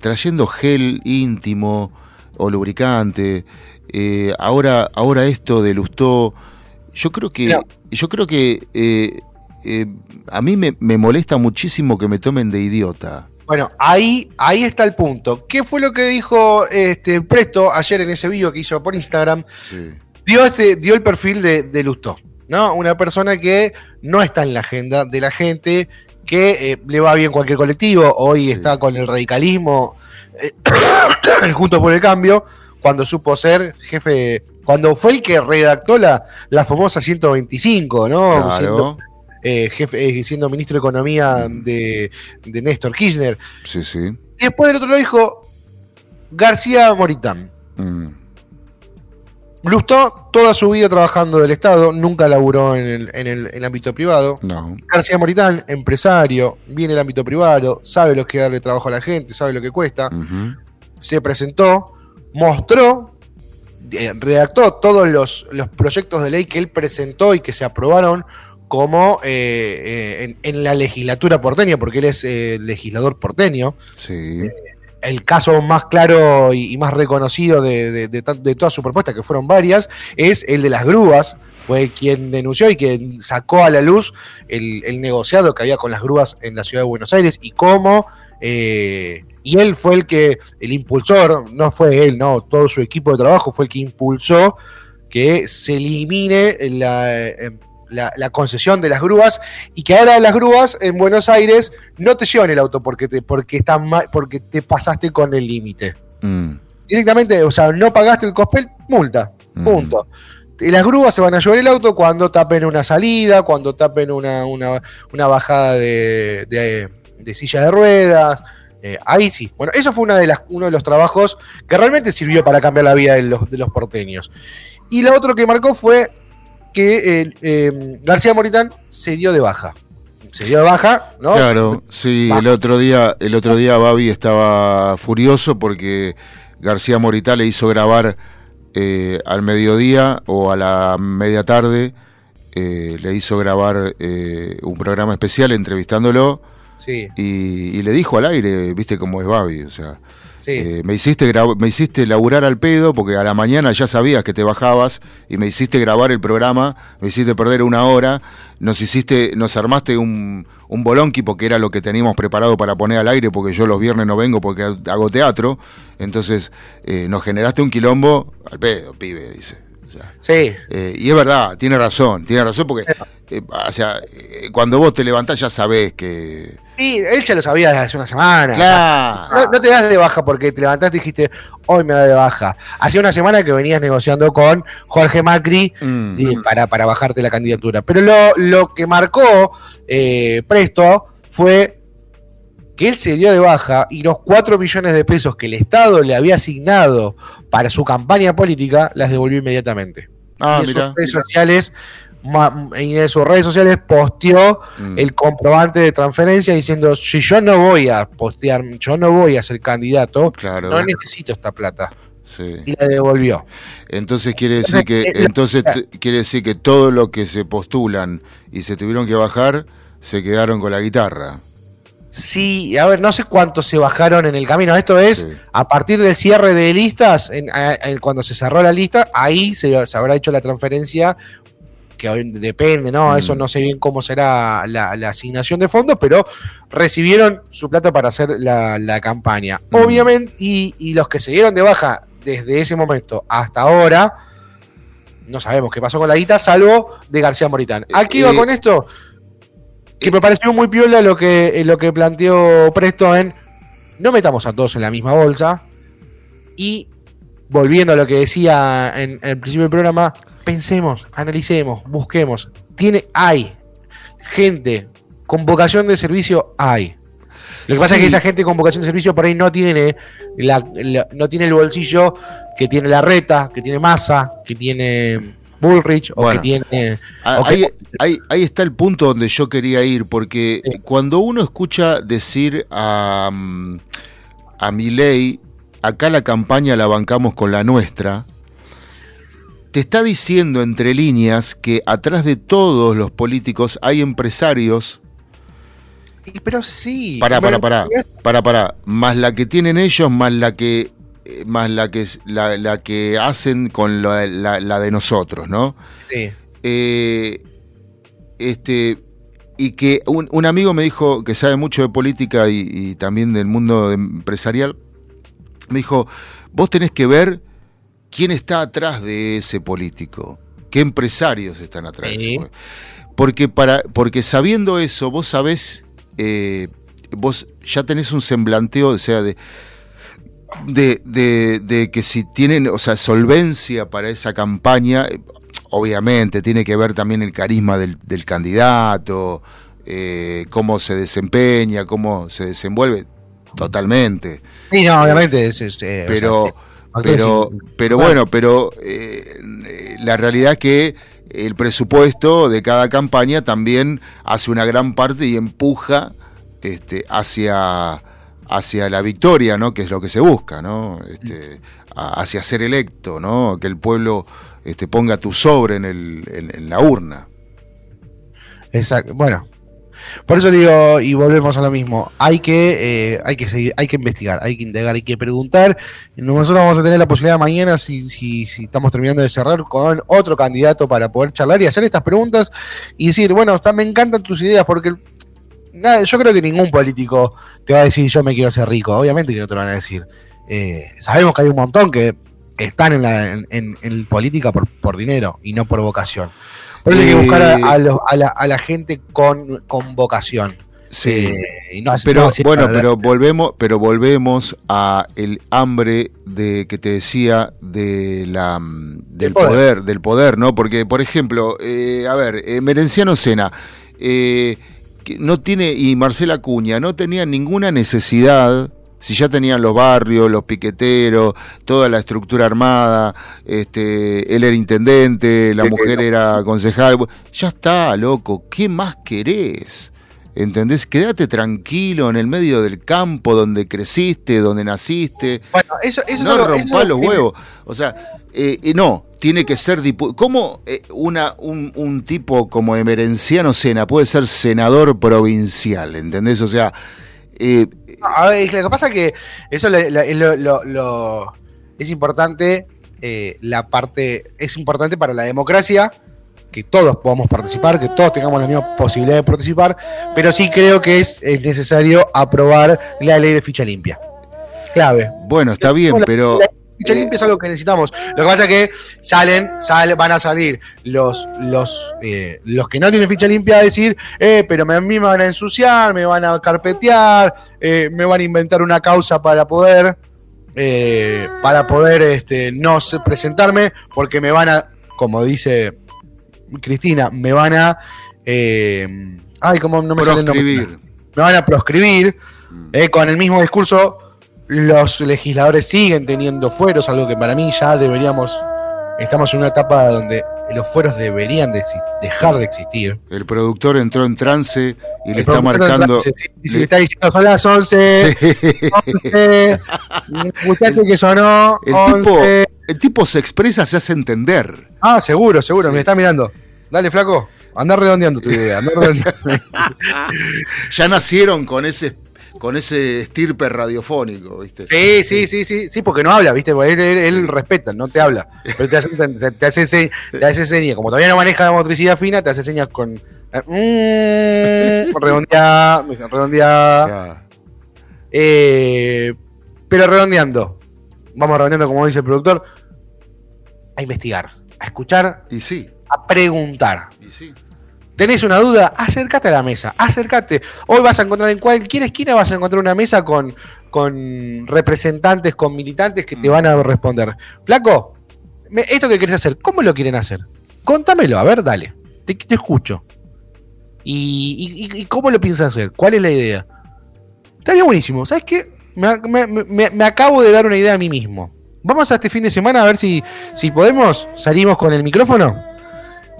trayendo gel íntimo o lubricante, ahora, ahora esto de Lustó, yo creo que, yo creo que eh, eh, a mí me, me molesta muchísimo que me tomen de idiota. Bueno, ahí, ahí está el punto. ¿Qué fue lo que dijo este Presto ayer en ese video que hizo por Instagram? Sí. Dio, este, dio el perfil de, de Lustó, ¿no? Una persona que no está en la agenda de la gente, que eh, le va bien cualquier colectivo, hoy Sí. está con el radicalismo, eh, <coughs> junto por el cambio, cuando supo ser jefe, cuando fue el que redactó la, la famosa 125, ¿no? Siendo, eh, jefe, eh, siendo ministro de Economía de, de Néstor Kirchner. Sí, sí. Y después del otro lo dijo García Moritán. Mm. Lustó toda su vida trabajando del Estado, nunca laburó en el, en el- en el ámbito privado. No. García Moritán, empresario, viene del ámbito privado, sabe lo que es darle trabajo a la gente, sabe lo que cuesta. Se presentó, mostró, redactó todos los, los proyectos de ley que él presentó y que se aprobaron como eh, eh, en, en la legislatura porteña, porque él es eh, legislador porteño. Sí. el caso más claro y, más reconocido de, de, de tan- de toda su propuesta, que fueron varias, es el de las grúas. Fue quien denunció y quien sacó a la luz el, el negociado que había con las grúas en la ciudad de Buenos Aires y cómo. eh, y él fue el que, el impulsor, no fue él, no, todo su equipo de trabajo fue el que impulsó que se elimine la, eh, la- la concesión de las grúas y que ahora las grúas en Buenos Aires no te llevan el auto porque te, porque está ma- porque te pasaste con el límite. Mm. Directamente, o sea, no pagaste el cospel, multa. Mm. Punto. Las grúas se van a llevar el auto cuando tapen una salida, cuando tapen una, una, una bajada de, de, de silla de ruedas. Eh, ahí sí. Bueno, eso fue una de las, uno de los trabajos que realmente sirvió para cambiar la vida de los, de los porteños. Y lo otro que marcó fue que eh, eh, García Moritán se dio de baja. Se dio de baja, ¿no? Claro, sí, el otro día, el otro día Babi estaba furioso porque García Moritá le hizo grabar eh, al mediodía o a la media tarde, le hizo grabar eh, un programa especial entrevistándolo Sí, y, y le dijo al aire, viste cómo es Babi, o sea, Sí. Eh, me, hiciste me hiciste laburar al pedo porque a la mañana ya sabías que te bajabas y me hiciste grabar el programa, me hiciste perder una hora, nos hiciste, nos armaste un, un bolonqui porque era lo que teníamos preparado para poner al aire porque yo los viernes no vengo porque hago teatro, entonces eh, nos generaste un quilombo al pedo, pibe, dice. O sea, Sí. eh, y es verdad, tiene razón, tiene razón porque o sea, cuando vos te levantás ya sabés que... Sí, él ya lo sabía desde hace una semana. Claro. No, no te das de baja porque te levantaste y dijiste, hoy me da de baja. Hacía una semana que venías negociando con Jorge Macri Mm. y- para, para bajarte la candidatura. Pero lo, lo que marcó eh, Presto fue que él se dio de baja y los 4 millones de pesos que el Estado le había asignado para su campaña política las devolvió inmediatamente. Ah, y en mira. sociales en sus redes sociales posteó Mm. el comprobante de transferencia diciendo si yo no voy a postear, yo no voy a ser candidato, Claro. no necesito esta plata. Sí. Y la devolvió. Entonces quiere decir que Eh, entonces quiere decir que todo lo que se postulan y se tuvieron que bajar se quedaron con la guitarra. Sí, a ver, no sé cuántos se bajaron en el camino. Esto es Sí. a partir del cierre de listas, en- cuando se cerró la lista, ahí se, se habrá hecho la transferencia, que hoy depende, ¿no? Mm. Eso no sé bien cómo será la, la asignación de fondos, pero recibieron su plata para hacer la, la campaña. Mm. Obviamente, y, y los que se dieron de baja desde ese momento hasta ahora, no sabemos qué pasó con la guita, salvo de García Moritán. ¿A qué iba Eh, con esto? Que me pareció muy piola lo que, eh, lo que planteó Presto en no metamos a todos en la misma bolsa y volviendo a lo que decía en, en el principio del programa, pensemos, analicemos, busquemos. Tiene, hay gente con vocación de servicio, hay. Lo que pasa Sí. es que esa gente con vocación de servicio por ahí no tiene la, la- no tiene el bolsillo que tiene la reta, que tiene masa, que tiene Bullrich o Bueno. que tiene Ah. Ahí, ahí- ahí está el punto donde yo quería ir, porque Sí. cuando uno escucha decir a, mm, a Milei, acá la campaña la bancamos con la nuestra, te está diciendo entre líneas que atrás de todos los políticos hay empresarios, Pero sí. para, para, para, para, para, más la que tienen ellos, más la que eh, más la que la, la que hacen con la, la- la de nosotros, ¿no? Sí. Eh, este y que un, un amigo me dijo que sabe mucho de política y, y también del mundo empresarial me dijo vos tenés que ver quién está atrás de ese político qué empresarios están atrás de Sí. porque para porque sabiendo eso vos sabés eh, vos ya tenés un semblanteo o sea de de, de- de que si tienen, o sea, solvencia para esa campaña, eh, obviamente tiene que ver también el carisma del, del candidato, eh, cómo se desempeña, cómo se desenvuelve, totalmente. Sí, no, obviamente es, es, eh, o Pero, sea, factores pero, pero bueno. pero eh, la realidad es que el presupuesto de cada campaña también hace una gran parte y empuja este, hacia, hacia la victoria, ¿no? Que es lo que se busca, ¿no? Este, hacia ser electo, ¿no? Que el pueblo este, ponga tu sobre en, el, en, en la urna. Exacto. Bueno, por eso digo, y volvemos a lo mismo, hay que, eh, hay que seguir, hay que investigar, hay que indagar, hay que preguntar. Nosotros vamos a tener la posibilidad mañana, si, si, si estamos terminando de cerrar, con otro candidato para poder charlar y hacer estas preguntas y decir, bueno, está, me encantan tus ideas, porque yo creo que ningún político te va a decir yo me quiero ser rico, obviamente que no te lo van a decir. Eh, sabemos que hay un montón que están en, la, en- en política por, por dinero y no por vocación. Por eso hay que Eh, buscar a, a la, a la gente con, con vocación. Sí. Eh, y no Pero no bueno, pero volvemos, pero volvemos a el hambre de que te decía de la mm, del poder. poder. del poder, ¿no? Porque, por ejemplo, eh, a ver, eh, Merenciano Sena eh, no tiene y Marcela Cuña no tenían ninguna necesidad. Si ya tenían los barrios, los piqueteros, toda la estructura armada, este, él era intendente, la mujer era concejal, ya está, loco, ¿qué más querés? ¿Entendés? Quédate tranquilo en el medio del campo donde creciste, donde naciste. Bueno, eso, eso es no algo- eso los huevos. O sea, eh, eh, no, tiene que ser diputado. ¿Cómo eh, una, un, un tipo como Emerenciano Sena puede ser senador provincial? ¿Entendés? O sea, A ver, lo que pasa es que eso lo, lo- lo- es importante, eh, la parte, es importante para la democracia que todos podamos participar, que todos tengamos la misma posibilidad de participar, pero sí creo que es, necesario aprobar la ley de ficha limpia. Clave. Bueno, está bien, La- pero la ficha limpia es algo que necesitamos. Lo que pasa es que salen, sale- van a salir los, los, eh, los que no tienen ficha limpia a decir, eh, pero a mí me van a ensuciar, me van a carpetear, eh, me van a inventar una causa para poder, eh, para poder este, no presentarme, porque me van a, como dice Cristina, me van a, eh, ay, como no me sale el nombre. proscribir. me van a proscribir. Eh, con el mismo discurso, los legisladores siguen teniendo fueros, algo que para mí ya deberíamos. Estamos en una etapa donde los fueros deberían de dejar de existir. El productor entró en trance y le El está marcando. se- se le- le está diciendo son las 11. Sí. 11, muchacho que sonó. El 11. tipo, el tipo se expresa, se hace entender. Ah, seguro, seguro, Sí, me está sí. mirando. Dale, flaco. Anda redondeando tu idea. redondeando. <laughs> Ya nacieron con ese, con ese estirpe radiofónico, ¿viste? Sí, sí, sí, sí, sí, porque no habla, ¿viste? Porque él, él- él respeta, no te habla. Pero te hace, te, hace, te hace señas. Como todavía no maneja la motricidad fina, te hace señas con. eh, mm, redondear, redondear. Ya. Eh, pero redondeando. Vamos redondeando, como dice el productor. A investigar, a escuchar, Y sí, a preguntar. y sí. ¿Tenés una duda? Acércate a la mesa, acércate. Hoy vas a encontrar en cualquier esquina vas a encontrar una mesa con, con representantes, con militantes que te van a responder. Flaco, esto que querés hacer, ¿cómo lo quieren hacer? Contámelo, a ver, dale. Te, escucho. Y, y- y cómo lo piensas hacer? ¿Cuál es la idea? Estaría buenísimo. ¿Sabes qué? Me, me- me- me acabo de dar una idea a mí mismo. Vamos a este fin de semana a ver si, si podemos. Salimos con el micrófono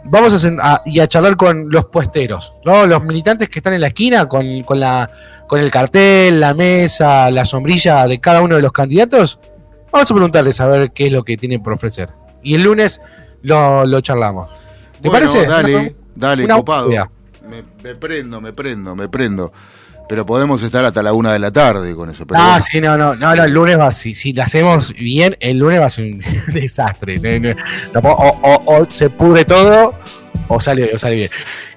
vamos a, a- y a charlar con los puesteros, ¿no? Los militantes que están en la esquina con, con la, con el cartel, la mesa, la sombrilla de cada uno de los candidatos. Vamos a preguntarles a ver qué es lo que tienen por ofrecer. Y el lunes lo, lo charlamos. ¿Te Bueno, parece? Dale, dale, una copado. Me, me prendo, me prendo, me prendo. Pero podemos estar hasta la una de la tarde con eso. Pero Ah, bueno. sí, no, no, no, no, el lunes va, si, si lo hacemos bien, el lunes va a ser un <laughs> desastre. No, no, o, o- o se pudre todo, o sale, o sale bien.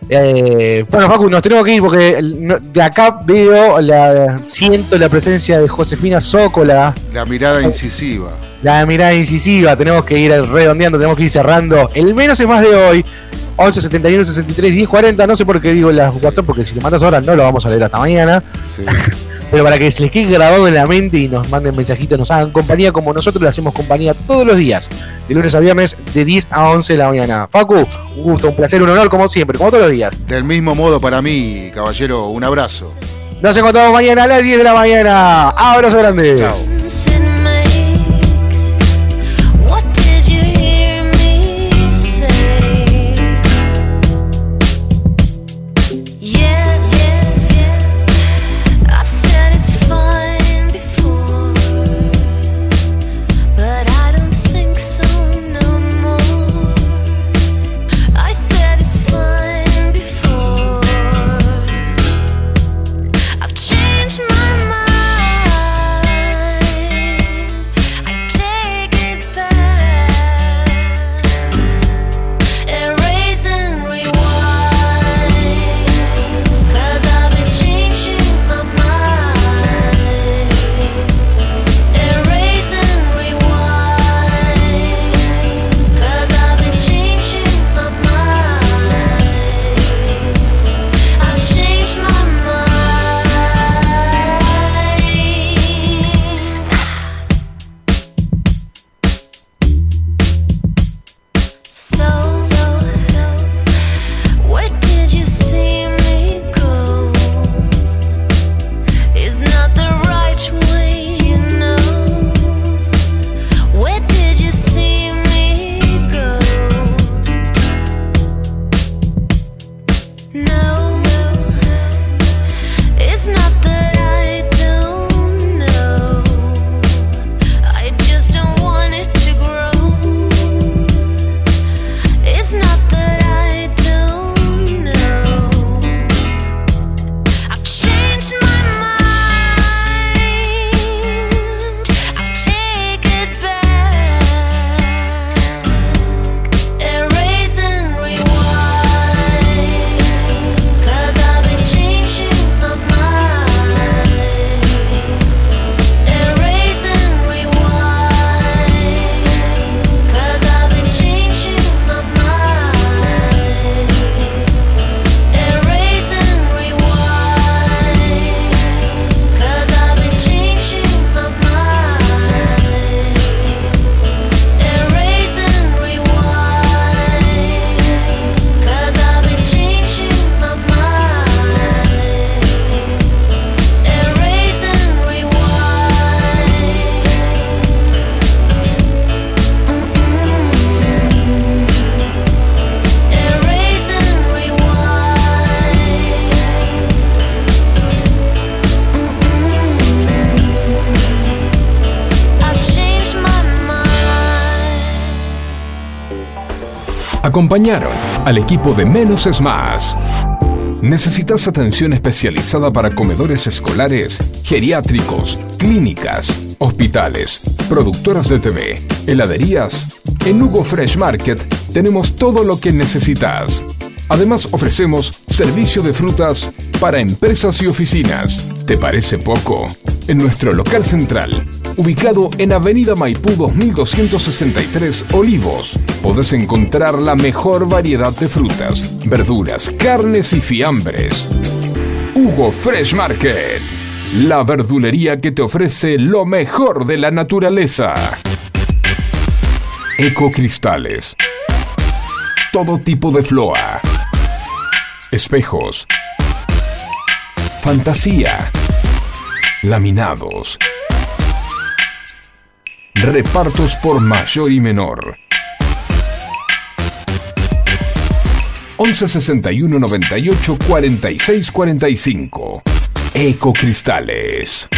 Eh, bueno, Facu, nos tenemos que ir porque de acá veo, la, siento la presencia de Josefina Zócola, La mirada incisiva. la mirada incisiva, tenemos que ir redondeando, tenemos que ir cerrando. El menos es más de hoy. 11 71 63 10 40, no sé por qué digo las WhatsApp, porque si lo mandas ahora no lo vamos a leer hasta mañana. Sí. <laughs> Pero para que se les quede grabado en la mente y nos manden mensajitos, nos hagan compañía como nosotros le hacemos compañía todos los días, de lunes a viernes, de 10 a 11 de la mañana. Facu, un gusto, un placer, un honor, como siempre, como todos los días. Del mismo modo para mí, caballero, un abrazo. Nos encontramos mañana a las 10 de la mañana. Abrazo grande. Chao. Acompañaron al equipo de Menos es Más. ¿Necesitas atención especializada para comedores escolares, geriátricos, clínicas, hospitales, productoras de TV, heladerías? En Hugo Fresh Market tenemos todo lo que necesitas. Además ofrecemos servicio de frutas para empresas y oficinas. ¿Te parece poco? En nuestro local central, ubicado en Avenida Maipú 2263 Olivos, podés encontrar la mejor variedad de frutas, verduras, carnes y fiambres. Hugo Fresh Market, la verdulería que te ofrece lo mejor de la naturaleza. Ecocristales. Todo tipo de floa. Espejos. Fantasía. Laminados. Repartos por mayor y menor. 11 61 98 46 45. Ecocristales.